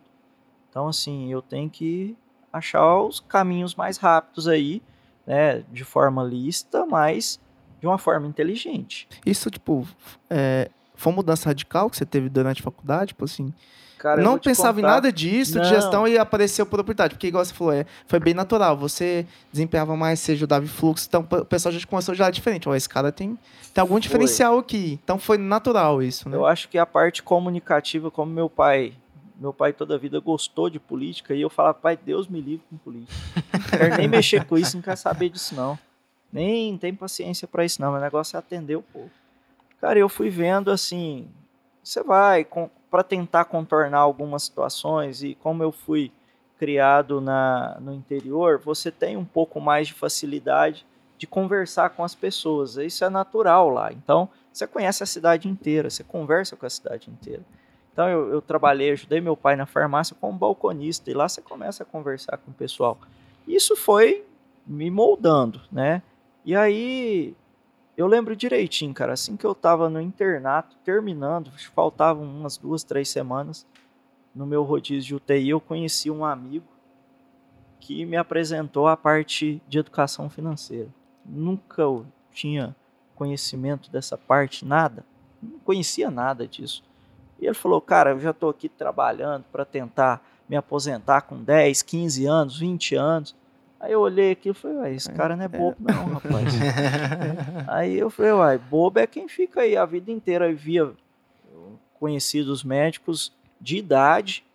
Então, assim, eu tenho que achar os caminhos mais rápidos aí, né? De forma lícita, mas de uma forma inteligente. Isso, tipo, é, foi uma mudança radical que você teve durante a faculdade? Tipo assim, Cara, não pensava em contar- nada disso, Não. de gestão, e apareceu por oportunidade. Porque, igual você falou, é, foi bem natural. Você desempenhava mais, você ajudava em fluxo, então o pessoal já começou já diferente. Ó, esse cara tem, tem algum diferencial aqui. Então foi natural isso, né? Eu acho que a parte comunicativa, como meu pai, meu pai toda a vida gostou de política, e eu falava, pai, Deus me livre com política. Não quero nem mexer com isso, não quero saber disso, não. Nem tem paciência pra isso, não. Meu negócio é atender o povo. Cara, eu fui vendo assim, você vai para tentar contornar algumas situações, e como eu fui criado na, no interior, você tem um pouco mais de facilidade de conversar com as pessoas. Isso é natural lá. Então, você conhece a cidade inteira, você conversa com a cidade inteira. Então, eu, eu trabalhei, ajudei meu pai na farmácia como balconista, e lá você começa a conversar com o pessoal. Isso foi me moldando, né? E aí, eu lembro direitinho, cara, assim que eu tava no internato, terminando, faltavam umas duas, três semanas, no meu rodízio de UTI, eu conheci um amigo que me apresentou a parte de educação financeira. Nunca eu tinha conhecimento dessa parte, nada. Não conhecia nada disso. E ele falou: Cara, eu já estou aqui trabalhando para tentar me aposentar com 10, 15 anos, 20 anos. Aí eu olhei aqui e falei: Ué, esse É, cara não é é. bobo, não, rapaz. (laughs) aí eu falei: Uai, bobo é quem fica aí a vida inteira e via conhecidos médicos de idade.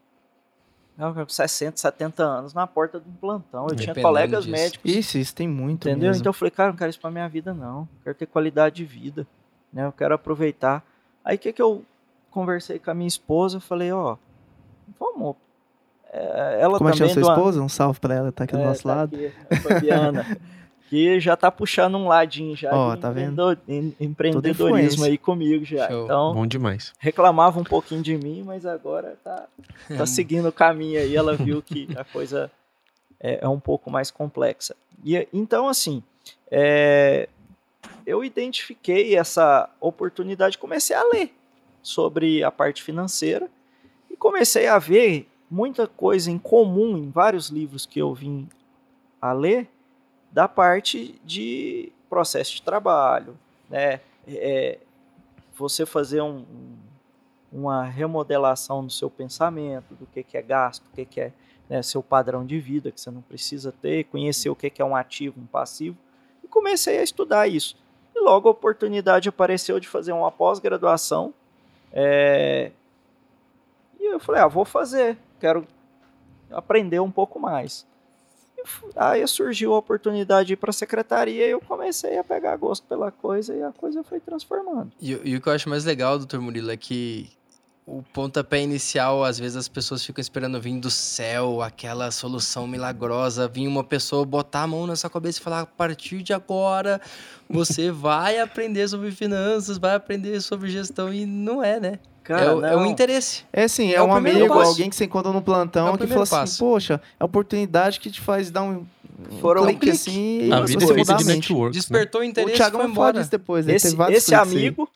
né, com 60, 70 anos na porta de um plantão. Eu tinha Dependendo colegas disso. médicos Isso, isso tem muito Entendeu? mesmo. Então eu falei, cara, não quero isso pra minha vida, não. Eu quero ter qualidade de vida. Né? Eu quero aproveitar. Aí o que, que eu conversei com a minha esposa? Eu falei, ó, vamos. É, ela Como é que chama também sua do- esposa? Um salve pra ela, tá aqui do é, nosso tá lado. aqui, a Fabiana. (laughs) que já tá puxando um ladinho já Ó, de tá vendo? empreendedor- em- empreendedorismo aí comigo já. Show. Então, Bom demais. reclamava um pouquinho de mim, mas agora tá, tá (laughs) seguindo o caminho aí. Ela viu que a coisa é, é um pouco mais complexa. E, então, assim, é, eu identifiquei essa oportunidade, comecei a ler sobre a parte financeira e comecei a ver muita coisa em comum em vários livros que eu vim a ler da parte de processo de trabalho, né? É, você fazer um- um- uma remodelação do seu pensamento, do que, que é gasto, o que, que é né, seu padrão de vida que você não precisa ter, conhecer o que, que é um ativo, um passivo, e comecei a estudar isso. E logo a oportunidade apareceu de fazer uma pós-graduação, é, e eu falei, ah, vou fazer, quero aprender um pouco mais. E Aí surgiu a oportunidade para a secretaria e eu comecei a pegar gosto pela coisa e a coisa foi transformando. E, e o que eu acho mais legal, doutor Murilo, é que o pontapé inicial, às vezes as pessoas ficam esperando vir do céu, aquela solução milagrosa, vir uma pessoa botar a mão na sua cabeça e falar: a partir de agora você (laughs) vai aprender sobre finanças, vai aprender sobre gestão, e não é, né? É, o, é o não. interesse. É sim, é, É o um amigo, passo. alguém que você encontra no plantão É o que fala assim, passo. poxa, é a oportunidade que te faz dar um, um Foram- Um clique. assim A vida é você feita mudar de network. né? Despertou o O interesse e Thiago foi embora. disso depois, esse, teve vários esse aí. amigo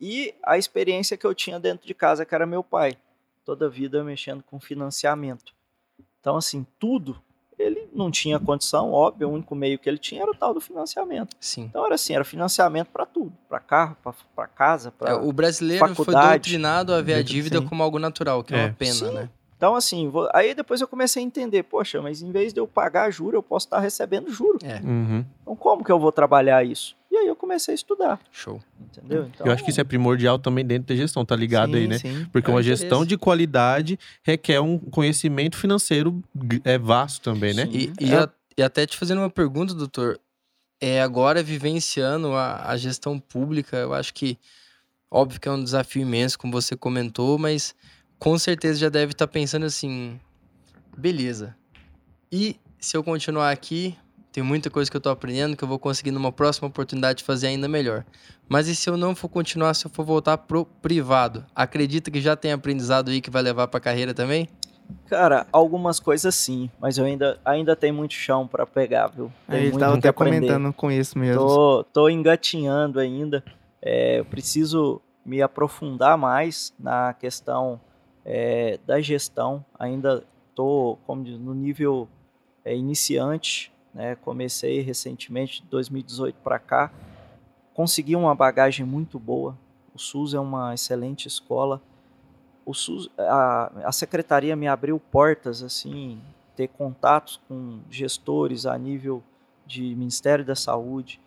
e a experiência que eu tinha dentro de casa, que era meu pai. Toda a vida mexendo com financiamento. Então, assim, tudo, ele não tinha condição, óbvio, o único meio que ele tinha era o tal do financiamento. Sim. Então, era assim, era financiamento para tudo, para carro, para casa, para É, o brasileiro foi faculdade. doutrinado a ver a dívida sim. como algo natural, que é, É. uma pena, Sim. né? Então, assim, vou- aí depois eu comecei a entender, poxa, mas em vez de eu pagar juro, eu posso estar recebendo juro. É, Uhum. Então, como que eu vou trabalhar isso? E aí eu comecei a estudar, show. entendeu? Então, Eu acho que isso é primordial também dentro da gestão, tá ligado sim, aí, né? Sim. Porque É uma interesse. gestão de qualidade requer um conhecimento financeiro é vasto também, né? Sim. E, e, É. a- e até te fazendo uma pergunta, doutor, é agora vivenciando a, a gestão pública, eu acho que óbvio que é um desafio imenso, como você comentou, mas com certeza já deve estar pensando assim, beleza. E se eu continuar aqui, tem muita coisa que eu tô aprendendo que eu vou conseguir numa próxima oportunidade fazer ainda melhor. Mas e se eu não for continuar, se eu for voltar pro privado? Acredita que já tem aprendizado aí que vai levar pra carreira também? Cara, algumas coisas sim, mas eu ainda, ainda tem muito chão para pegar, viu? Tem ele tava até aprender. comentando com isso mesmo. Tô, tô engatinhando ainda. É, eu preciso me aprofundar mais na questão é, da gestão. Ainda tô como diz, no nível é, iniciante. Né? Comecei recentemente, de 2018 para cá. Consegui uma bagagem muito boa. O SUS é uma excelente escola. O SUS, a, a secretaria me abriu portas, assim, ter contatos com gestores a nível de Ministério da Saúde.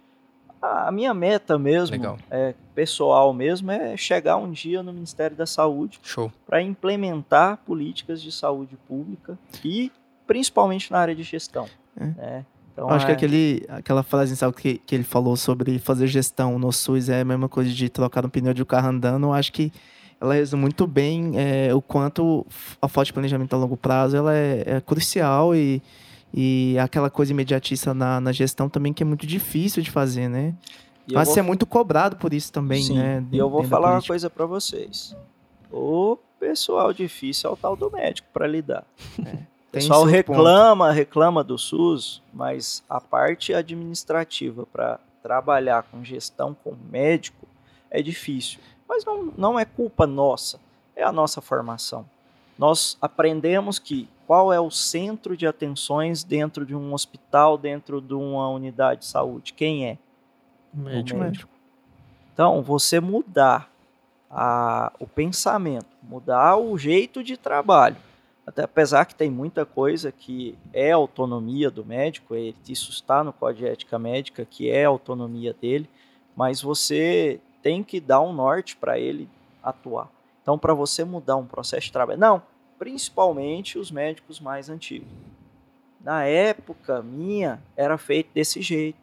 A a minha meta mesmo, Legal. é pessoal mesmo, é chegar um dia no Ministério da Saúde para implementar políticas de saúde pública e principalmente na área de gestão. É. né? Então, acho que é- aquele, aquela frase sabe, que, que ele falou sobre fazer gestão no SUS é a mesma coisa de trocar um pneu de um carro andando. Eu acho que ela resume muito bem é, o quanto a falta de planejamento a longo prazo ela é, é crucial e, e aquela coisa imediatista na, na gestão também que é muito difícil de fazer, né? e Mas vou você é muito cobrado por isso também, Sim, né? E eu vou falar uma coisa pra vocês. O pessoal difícil é o tal do médico pra lidar. O (laughs) Tem pessoal outro ponto. reclama, reclama do SUS, mas a parte administrativa para trabalhar com gestão com médico é difícil. Mas não, não é culpa nossa, é a nossa formação. nós aprendemos que qual é o centro de atenções dentro de um hospital, dentro de uma unidade de saúde? Quem é? Médico. O médico. Então, você mudar a, o pensamento, mudar o jeito de trabalho. Até apesar que tem muita coisa que é autonomia do médico, ele, isso está no Código de Ética Médica, que é autonomia dele, mas você tem que dar um norte para ele atuar. Então, para você mudar um processo de trabalho, não, principalmente os médicos mais antigos. Na época minha, era feito desse jeito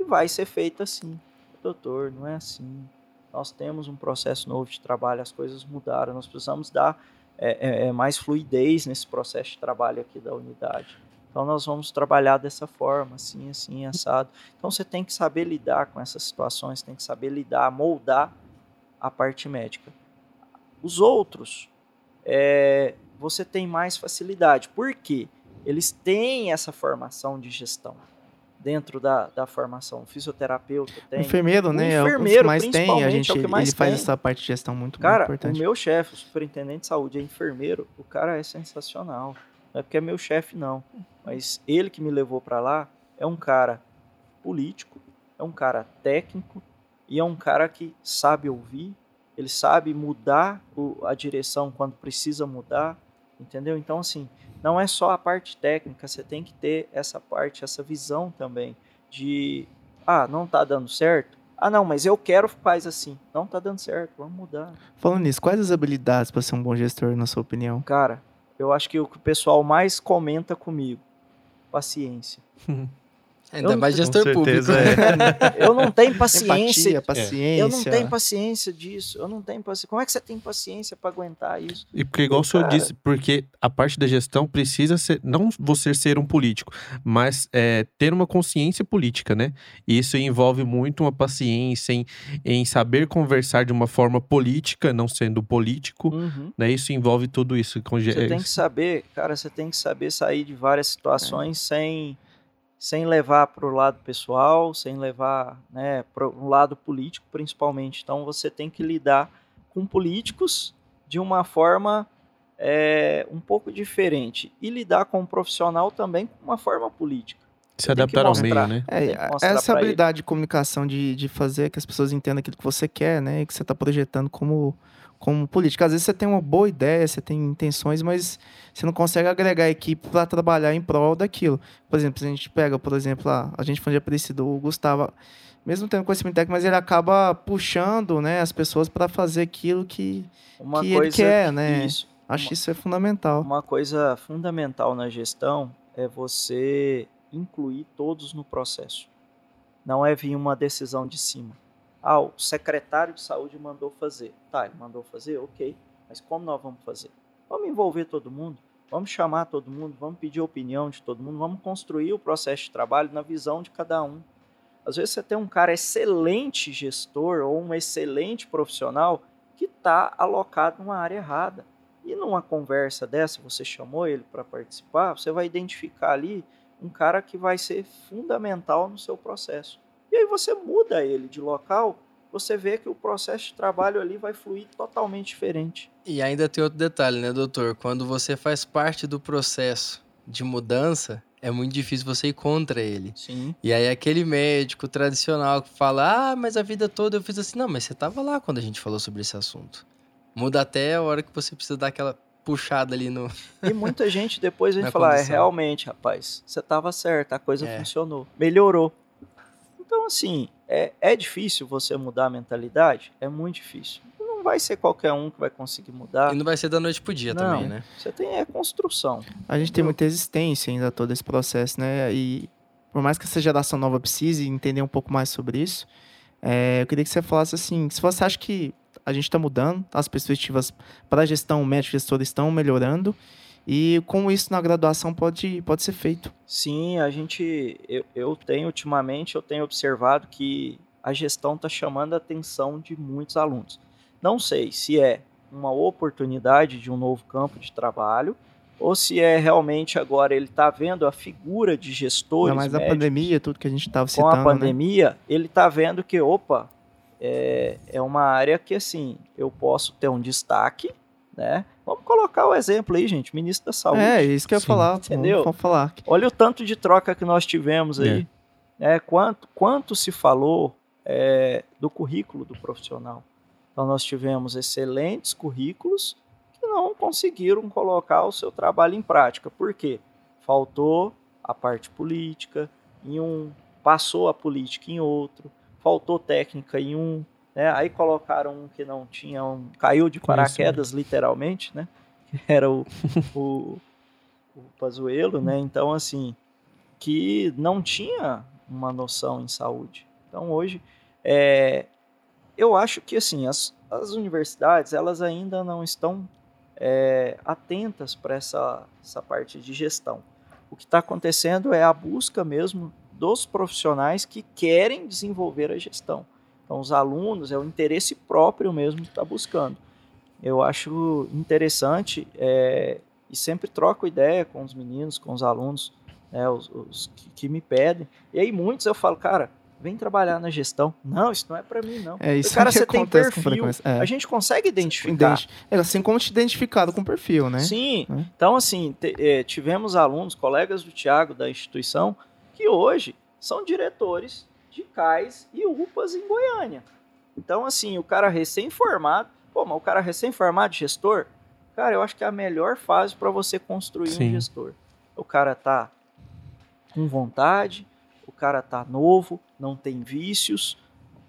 e vai ser feito assim. Doutor, não é assim. Nós temos um processo novo de trabalho, as coisas mudaram, nós precisamos dar é, é, é mais fluidez nesse processo de trabalho aqui da unidade. Então nós vamos trabalhar dessa forma, assim, assim, assado. Então você tem que saber lidar com essas situações, tem que saber lidar, moldar a parte médica. Os outros, é, você tem mais facilidade. Por quê? Eles têm essa formação de gestão dentro da, da formação. O fisioterapeuta tem. Enfermeiro, né? O enfermeiro, é o mais tem. A gente, é ele faz tem. essa parte de gestão muito, cara, muito importante. o meu chefe, o superintendente de saúde, é enfermeiro. O cara é sensacional. Não é porque é meu chefe, não. Mas ele que me levou para lá é um cara político, é um cara técnico e é um cara que sabe ouvir, ele sabe mudar o, a direção quando precisa mudar, entendeu? Então, assim, não é só a parte técnica, você tem que ter essa parte, essa visão também de, ah, não tá dando certo? Ah, não, mas eu quero faz assim. Não tá dando certo, vamos mudar. Falando nisso, quais as habilidades para ser um bom gestor, na sua opinião? Cara, eu acho que o que o pessoal mais comenta comigo, paciência. (laughs) Ainda mais gestor público. É. (laughs) eu não tenho paciência. Empatia, paciência. Eu não tenho paciência disso. Eu não tenho paciência. Como é que você tem paciência para aguentar isso? E porque, igual o senhor disse, porque a parte da gestão precisa ser, não você ser um político, mas é, ter uma consciência política, né? E isso envolve muito uma paciência em, em saber conversar de uma forma política, não sendo político, uhum. né? Isso envolve tudo isso. Você tem que saber, cara, você tem que saber sair de várias situações é. sem sem levar para o lado pessoal, sem levar né, para o lado político, principalmente. Então, você tem que lidar com políticos de uma forma é, um pouco diferente e lidar com o profissional também com uma forma política. Se adaptar ao meio, né? É, essa habilidade ele. de comunicação, de, de fazer que as pessoas entendam aquilo que você quer, né? E que você está projetando como, como política. Às vezes você tem uma boa ideia, você tem intenções, mas você não consegue agregar a equipe para trabalhar em prol daquilo. Por exemplo, se a gente pega, por exemplo, a, a gente foi de Aparecido, o Gustavo, mesmo tendo conhecimento técnico, mas ele acaba puxando né, as pessoas para fazer aquilo que, uma que ele quer, né? Isso. Acho uma, que isso é fundamental. Uma coisa fundamental na gestão é você incluir todos no processo. Não é vir uma decisão de cima ah, o secretário de saúde mandou fazer. Tá, ele mandou fazer, ok. Mas como nós vamos fazer? Vamos envolver todo mundo, vamos chamar todo mundo, vamos pedir a opinião de todo mundo, vamos construir o processo de trabalho na visão de cada um. Às vezes você tem um cara excelente gestor ou um excelente profissional que está alocado numa área errada. E numa conversa dessa, você chamou ele para participar, você vai identificar ali um cara que vai ser fundamental no seu processo. E aí você muda ele de local, você vê que o processo de trabalho ali vai fluir totalmente diferente. E ainda tem outro detalhe, né, doutor? Quando você faz parte do processo de mudança, é muito difícil você ir contra ele. Sim. E aí aquele médico tradicional que fala, ah, mas a vida toda eu fiz assim. Não, mas você estava lá quando a gente falou sobre esse assunto. Muda até a hora que você precisa dar aquela puxada ali no... (laughs) E muita gente depois vem falar, é, realmente, rapaz, você estava certo, a coisa é. funcionou. Melhorou. Então, assim, é, é difícil você mudar a mentalidade? É muito difícil. Não vai ser qualquer um que vai conseguir mudar. E não vai ser da noite pro dia não, também, né? Você tem é construção. A gente tem muita existência ainda todo esse processo, né? E por mais que essa geração nova precise entender um pouco mais sobre isso, é, eu queria que você falasse assim, se você acha que a gente está mudando, as perspectivas para a gestão, médico gestor estão melhorando, e como isso na graduação pode, pode ser feito. Sim, a gente, eu, eu tenho ultimamente, eu tenho observado que a gestão está chamando a atenção de muitos alunos. Não sei se é uma oportunidade de um novo campo de trabalho ou se é realmente agora ele está vendo a figura de gestores. Mas a pandemia, tudo que a gente estava citando. Com a né? pandemia, né? ele está vendo que, opa, é, é uma área que assim eu posso ter um destaque Né? Vamos colocar o exemplo aí, gente, ministro da Saúde. É, isso que eu ia falar. Entendeu? Vamos falar. Olha o tanto de troca que nós tivemos aí. É. quanto, quanto se falou é, do currículo do profissional. Então, nós tivemos excelentes currículos que não conseguiram colocar o seu trabalho em prática. Por quê? Faltou a parte política em um, passou a política em outro, faltou técnica em um, né? aí colocaram um que não tinha, um, caiu de paraquedas, literalmente, né? (laughs) que era o, o, o Pazuello, né? Então, assim, que não tinha uma noção em saúde. Então, hoje, é, eu acho que, assim, as, as universidades, elas ainda não estão é, atentas para essa, essa parte de gestão. O que está acontecendo é a busca mesmo dos profissionais que querem desenvolver a gestão. Então, os alunos, é o interesse próprio mesmo que está buscando. Eu acho interessante é, e sempre troco ideia com os meninos, com os alunos, né, os, os que, que, me pedem. E aí, muitos eu falo, cara, vem trabalhar na gestão. Não, isso não é para mim, não. É isso cara, que você tem perfil. É. A gente consegue identificar. Identi- É assim como te identificado com o perfil, né? Sim. É. Então, assim, eh, tivemos alunos, colegas do Tiago, da instituição, que hoje são diretores de CAIS e UPAs em Goiânia. Então, assim, o cara recém-formado, pô, mas o cara recém-formado de gestor, cara, eu acho que é a melhor fase para você construir Sim. um gestor. O cara tá com vontade, o cara tá novo, não tem vícios,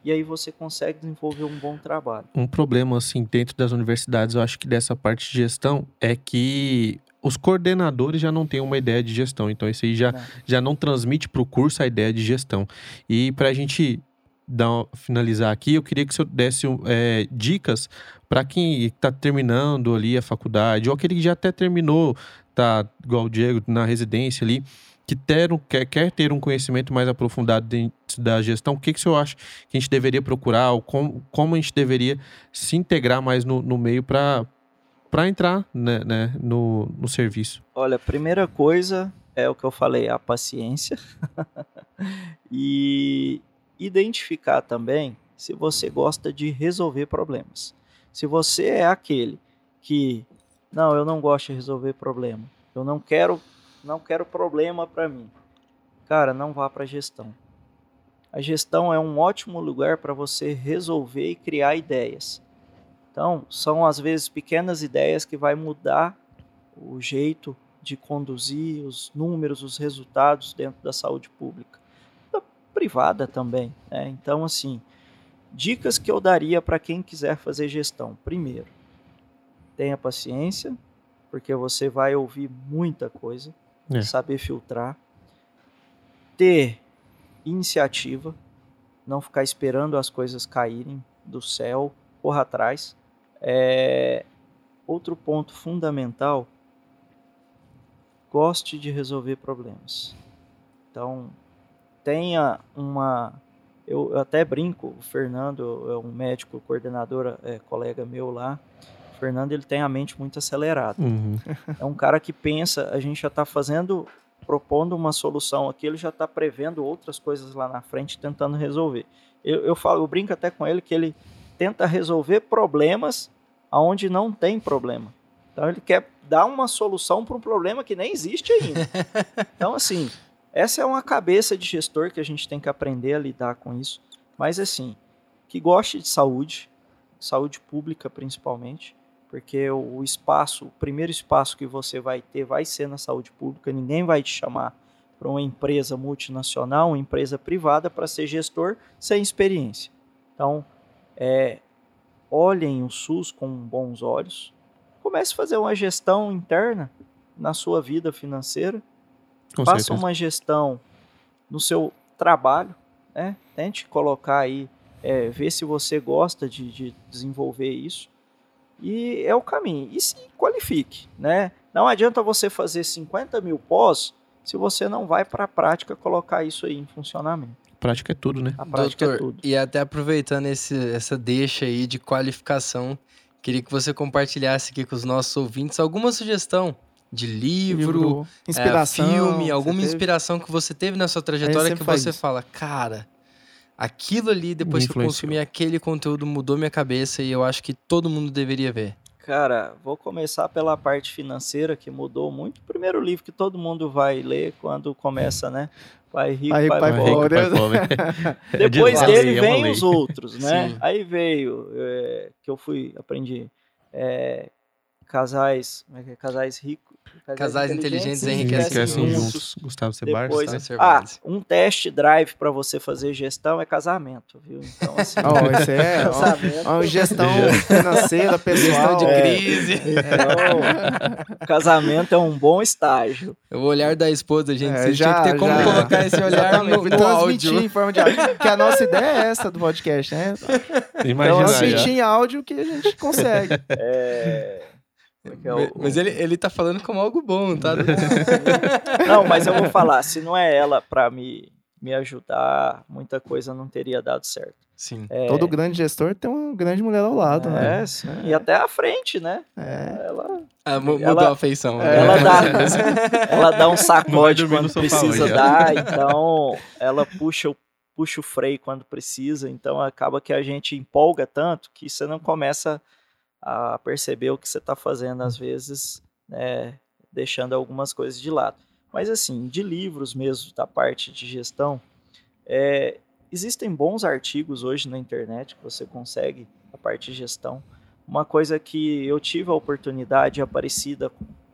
e aí você consegue desenvolver um bom trabalho. Um problema, assim, dentro das universidades, eu acho que dessa parte de gestão, é que os coordenadores já não têm uma ideia de gestão. Então, isso aí já, Não. já não transmite para o curso a ideia de gestão. E para a gente dar, finalizar aqui, eu queria que o senhor desse é, dicas para quem está terminando ali a faculdade, ou aquele que já até terminou, tá igual o Diego, na residência ali, que ter, quer, quer ter um conhecimento mais aprofundado dentro da gestão, o que, que o senhor acha que a gente deveria procurar, ou como, como a gente deveria se integrar mais no, no meio para entrar né, né, no, no serviço? Olha, a primeira coisa é o que eu falei, a paciência. (laughs) e identificar também se você gosta de resolver problemas. Se você é aquele que não, eu não gosto de resolver problema. Eu não quero, não quero problema para mim. Cara, não vá para gestão. A gestão é um ótimo lugar para você resolver e criar ideias. Então, são às vezes pequenas ideias que vai mudar o jeito de conduzir os números, os resultados dentro da saúde pública, da privada também. Né? Então, assim, dicas que eu daria para quem quiser fazer gestão. Primeiro, tenha paciência, porque você vai ouvir muita coisa, É. saber filtrar, ter iniciativa, não ficar esperando as coisas caírem do céu, corra atrás. É, Outro ponto fundamental goste de resolver problemas. Então, tenha uma. Eu, eu até brinco, o Fernando é um médico coordenador, é, colega meu lá. O Fernando ele tem a mente muito acelerada. Uhum. É um cara que pensa, a gente já está fazendo, propondo uma solução aqui, ele já está prevendo outras coisas lá na frente, tentando resolver. Eu, eu falo, eu brinco até com ele que ele tenta resolver problemas aonde não tem problema. Então ele quer dar uma solução para um problema que nem existe ainda. (laughs) Então assim, essa é uma cabeça de gestor que a gente tem que aprender a lidar com isso. Mas assim, que goste de saúde, saúde pública principalmente, porque o espaço, o primeiro espaço que você vai ter vai ser na saúde pública. Ninguém vai te chamar para uma empresa multinacional, uma empresa privada para ser gestor sem experiência. Então, é, olhem o SUS com bons olhos. Comece a fazer uma gestão interna na sua vida financeira. Com Faça certeza. uma gestão no seu trabalho, né? Tente colocar aí, é, ver se você gosta de, de desenvolver isso. E é o caminho. E se qualifique, né? Não adianta você fazer 50 mil pós se você não vai para a prática colocar isso aí em funcionamento. Prática é tudo, né? A prática é Doutor, tudo. e até aproveitando esse, essa deixa aí de qualificação, queria que você compartilhasse aqui com os nossos ouvintes alguma sugestão de livro, é, inspiração, filme, você alguma teve? inspiração que você teve na sua trajetória que você isso. fala, cara, aquilo ali, depois que eu consumi aquele conteúdo, mudou minha cabeça e eu acho que todo mundo deveria ver. Cara, vou começar pela parte financeira que mudou muito. O primeiro livro que todo mundo vai ler quando começa, né? Pai rico, Pai pai, pai pobre. pobre. Pai pobre. (laughs) É Depois de dele vem os outros, né? Sim. Aí veio é, que eu fui aprendi é, casais, como é que é? casais ricos, Casais inteligentes Enriquecem enriquecem juntos. juntos. Gustavo Depois, tá? Ser ah, base. um test drive para você fazer gestão é casamento, viu? Então assim, (laughs) Ó, isso é casamento, ó, gestão financeira, (laughs) pessoal. Gestão de É. crise. então, casamento é um bom estágio. O olhar da esposa, gente. É, Vocês já- tinham que ter como já- colocar esse olhar no, no transmitir áudio. em forma de áudio. Que a nossa ideia é essa do podcast, né? Imagina assim, aí, ó. Transmitir em áudio que a gente consegue. É, é é o- Mas ele, ele tá falando como algo bom, tá? (laughs) Não, mas eu vou falar, se não é ela para me, me ajudar, muita coisa não teria dado certo. Sim. É, Todo grande gestor tem uma grande mulher ao lado, né? é, sim, e até à frente, né? É. Ela, Ah, mu- mudou Ela- a feição. ela, né? dá, (laughs) ela dá um vai sacode quando precisa hoje, dar, então ela puxa o, puxa o freio quando precisa, então acaba que a gente empolga tanto que você não começa a perceber o que você está fazendo, às vezes, né, deixando algumas coisas de lado. Mas assim, de livros mesmo, da parte de gestão, é, existem bons artigos hoje na internet que você consegue a parte de gestão. Uma coisa que eu tive a oportunidade Aparecida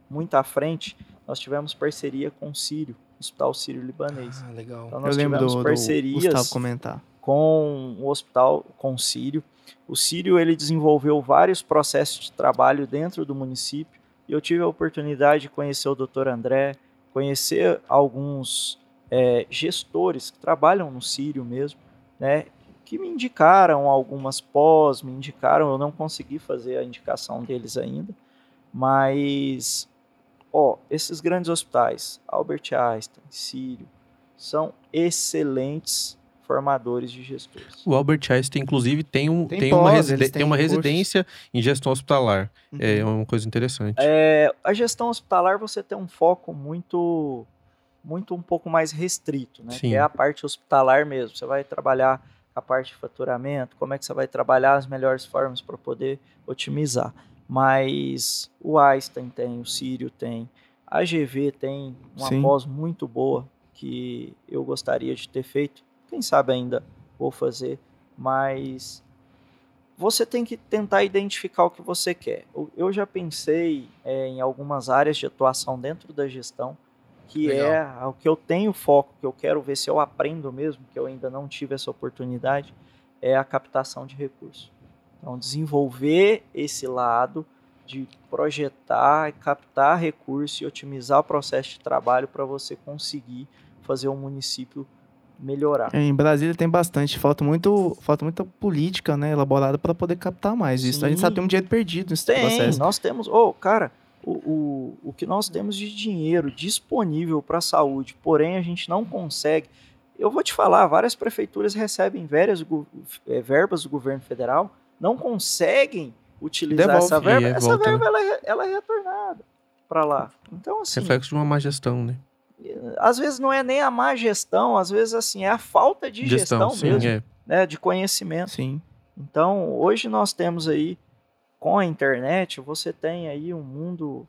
muito à frente, nós tivemos parceria com o Sírio, Hospital Sírio-Libanês. Ah, legal. Então Eu nós lembro tivemos do, do parcerias Gustavo comentar. com o hospital, com o Sírio. O Sírio ele desenvolveu vários processos de trabalho dentro do município e eu tive a oportunidade de conhecer o Dr. André, conhecer alguns eh, gestores que trabalham no Sírio mesmo, né, que me indicaram algumas pós, me indicaram, eu não consegui fazer a indicação deles ainda, mas ó, esses grandes hospitais, Albert Einstein, Sírio, são excelentes formadores de gestores. O Albert Einstein, inclusive, tem, um, Tem tem, uma, pós, reside- eles tem uma residência em gestão hospitalar. É Uhum. uma coisa interessante. É, a gestão hospitalar você tem um foco muito muito um pouco mais restrito, né? Sim. Que é a parte hospitalar mesmo. Você vai trabalhar a parte de faturamento, como é que você vai trabalhar as melhores formas para poder otimizar. Mas o Einstein tem, o Sírio tem, a GV tem uma Sim. pós muito boa que eu gostaria de ter feito. Quem sabe ainda vou fazer, mas você tem que tentar identificar o que você quer. Eu- já pensei é, em algumas áreas de atuação dentro da gestão, que Legal. é o que eu tenho foco, que eu quero ver se eu aprendo mesmo, que eu ainda não tive essa oportunidade, é a captação de recursos. Então, desenvolver esse lado de projetar, captar recursos e otimizar o processo de trabalho para você conseguir fazer o município melhorar. Em Brasília tem bastante, falta muito, falta muita política, né, elaborada para poder captar mais isso. A gente sabe que tem um dinheiro perdido nesse Tem, processo. nós temos, ô, cara, o, o, o que nós temos de dinheiro disponível para a saúde, porém a gente não consegue. Eu vou te falar, várias prefeituras recebem várias eh, verbas do governo federal, não conseguem utilizar Devolve. essa verba. E Essa volta, verba ela, é- ela é retornada para lá. Então, assim, Reflexo de uma má gestão, né? Às vezes não é nem a má gestão, às vezes assim, é a falta de gestão, sim, mesmo, é. né, de conhecimento. Sim. Então, hoje nós temos aí, com a internet, você tem aí um mundo.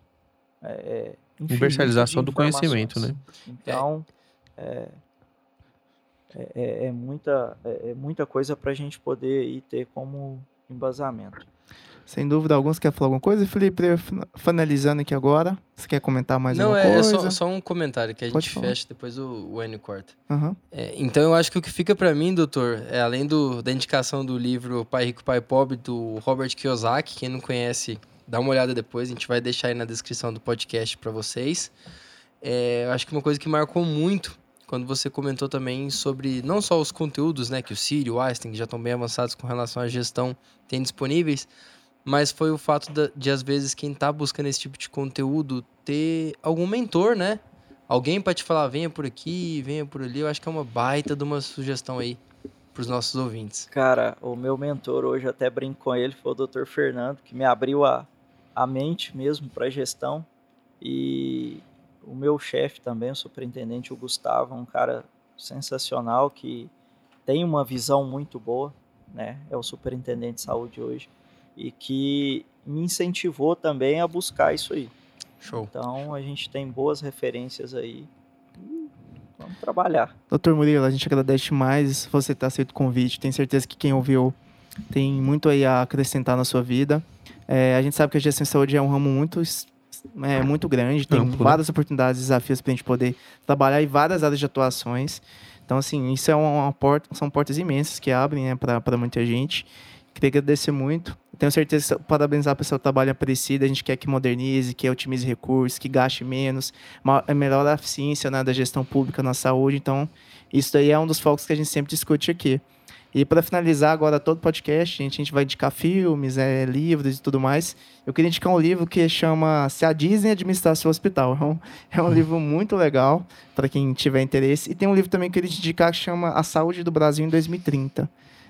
É, é, Universalização de do conhecimento, né? Então, é, é, é- é muita, é, é muita coisa para a gente poder aí ter como embasamento. Sem dúvida alguma, você quer falar alguma coisa? Felipe, finalizando aqui agora, você quer comentar mais Não, alguma é, é coisa? só, só um comentário que a Pode gente falar. fecha depois o, o Enio corta. Aham. É, então eu acho que o que fica pra mim, doutor, é além do, da indicação do livro Pai Rico, Pai Pobre, do Robert Kiyosaki, quem não conhece, dá uma olhada depois, a gente vai deixar aí na descrição do podcast pra vocês. É, eu acho que uma coisa que marcou muito, quando você comentou também sobre não só os conteúdos, né, que o Siri, o Einstein, que já estão bem avançados com relação à gestão, têm disponíveis, mas foi o fato da- de, às vezes, quem tá buscando esse tipo de conteúdo ter algum mentor, né? Alguém para te falar, venha por aqui, venha por ali. Eu acho que é uma baita de uma sugestão aí pros nossos ouvintes. Cara, o meu mentor hoje, até brinco com ele, foi o Dr. Fernando, que me abriu a, a mente mesmo para gestão. E o meu chefe também, o superintendente, o Gustavo, um cara sensacional que tem uma visão muito boa, né? É o superintendente de saúde hoje. E que me incentivou também a buscar isso aí. Show. Então a gente tem boas referências aí. E Vamos trabalhar. Doutor Murilo, a gente agradece mais você ter aceito o convite. Tenho certeza que quem ouviu tem muito aí a acrescentar na sua vida. É, a gente sabe que a gestão de saúde é um ramo muito, é, muito grande, tem Amplo, né? várias oportunidades, desafios para a gente poder trabalhar em várias áreas de atuações. Então, assim, isso é uma porta, são portas imensas que abrem né, para muita gente. Queria agradecer muito. Tenho certeza, parabenizar o pessoal que trabalha em Aparecida. A gente quer que modernize, que otimize recursos, que gaste menos, ma- melhore a eficiência né, da gestão pública na saúde. Então, isso daí é um dos focos que a gente sempre discute aqui. E para finalizar agora todo o podcast, gente, a gente vai indicar filmes, é, livros e tudo mais. Eu queria indicar um livro que chama Se a Disney Administrar Seu Hospital. É um, é um (laughs) livro muito legal para quem tiver interesse. E tem um livro também que eu queria indicar que chama A Saúde do Brasil em 2030.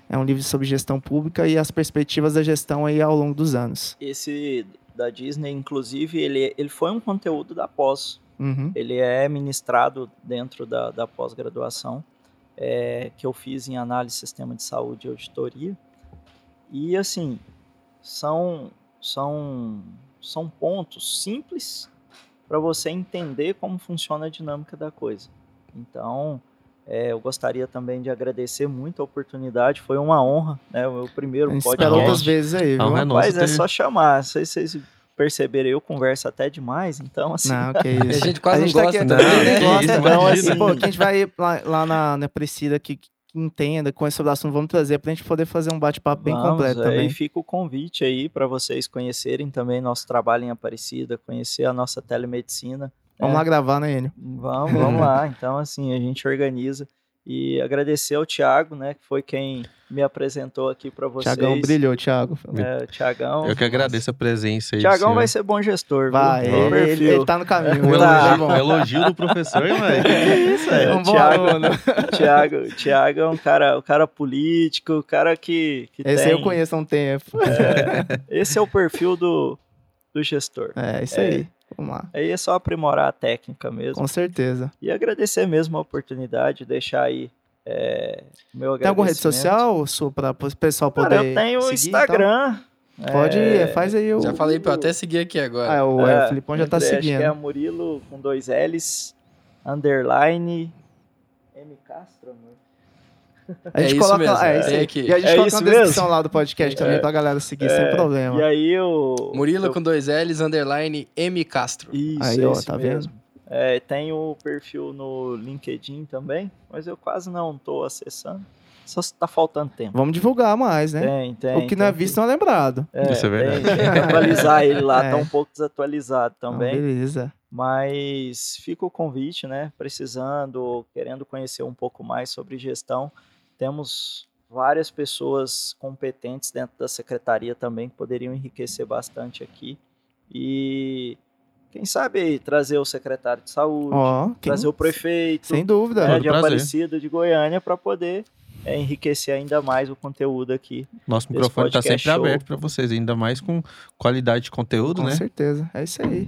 É um livro sobre gestão pública e as perspectivas da gestão aí ao longo dos anos. Esse da Disney, inclusive, ele, ele foi um conteúdo da pós. Uhum. Ele é ministrado dentro da, da pós-graduação, é, que eu fiz em análise sistema de saúde e auditoria. E, assim, são, são, são pontos simples para você entender como funciona a dinâmica da coisa. Então, é, eu gostaria também de agradecer muito a oportunidade. Foi uma honra, né? O meu A primeiro podcast. espera outras vezes aí, viu? Não, é Mas é ter- só chamar. Não sei se vocês perceberam, eu converso até demais, então assim. Não, que A isso. gente (laughs) quase A gente não tá gosta aqui- também, Não, né? que Gosta, isso, então, assim, pô, que a gente vai lá, lá na, na Presida que, que entenda, com esse assunto, vamos trazer pra gente poder fazer um bate-papo bem completo é, também. E fica o convite aí para vocês conhecerem também nosso trabalho em Aparecida, conhecer a nossa telemedicina. Vamos É. lá gravar, né, Enio? Vamos, vamos lá. (laughs) Então, assim, a gente organiza. E agradecer ao Thiago, né, que foi quem me apresentou aqui para vocês. Tiagão brilhou, Thiago. É. Eu que agradeço a presença aí. Thiagão vai ser bom gestor, Vai, viu? ele, ele- ele tá no caminho. Um? Tá. elogio, elogio do professor, (laughs) velho. Que é isso, É, É um bom Thiago- aluno. (laughs) Thiago, Thiago é um cara, um cara político, um cara que, que Esse tem... aí eu conheço há um tempo. Esse é o perfil do, do gestor. É, isso É. aí. Vamos lá. Aí é só aprimorar a técnica mesmo. Com certeza. E agradecer mesmo a oportunidade, deixar aí é, meu Tem alguma rede social, Su, para o pessoal poder Cara, eu tenho o Instagram. Pode, é, faz aí o... Já falei pra eu até seguir aqui agora. Ah, é, o, é, é, o Filipão já tá seguindo. Acho que é Murilo com dois L's, underline, M Castro, amor. A gente É isso coloca mesmo, é, isso tem aí. aqui. E a gente É coloca isso na descrição mesmo? lá do podcast também É. pra galera seguir É, sem problema. E aí eu... Murilo eu com dois L's, underline M Castro. Isso, Aí, ó, tá mesmo. É, tem o perfil no LinkedIn também, mas eu quase não estou acessando. Só se tá faltando tempo. Vamos divulgar mais, né? Tem, tem. o que não é tem visto não é lembrado. Isso é verdade. Tem, tem que atualizar ele lá, (laughs) É. tá um pouco desatualizado também. beleza. mas fica o convite, né? Precisando, querendo conhecer um pouco mais sobre gestão. Temos várias pessoas competentes dentro da secretaria também que poderiam enriquecer bastante aqui. E quem sabe aí, trazer o secretário de saúde, quem- trazer o prefeito sem dúvida. né, de prazer. Aparecida de Goiânia para poder é, enriquecer ainda mais o conteúdo aqui. Nosso microfone tá podcast sempre show. aberto pra vocês, ainda mais com qualidade de conteúdo, Com né? certeza. É isso aí.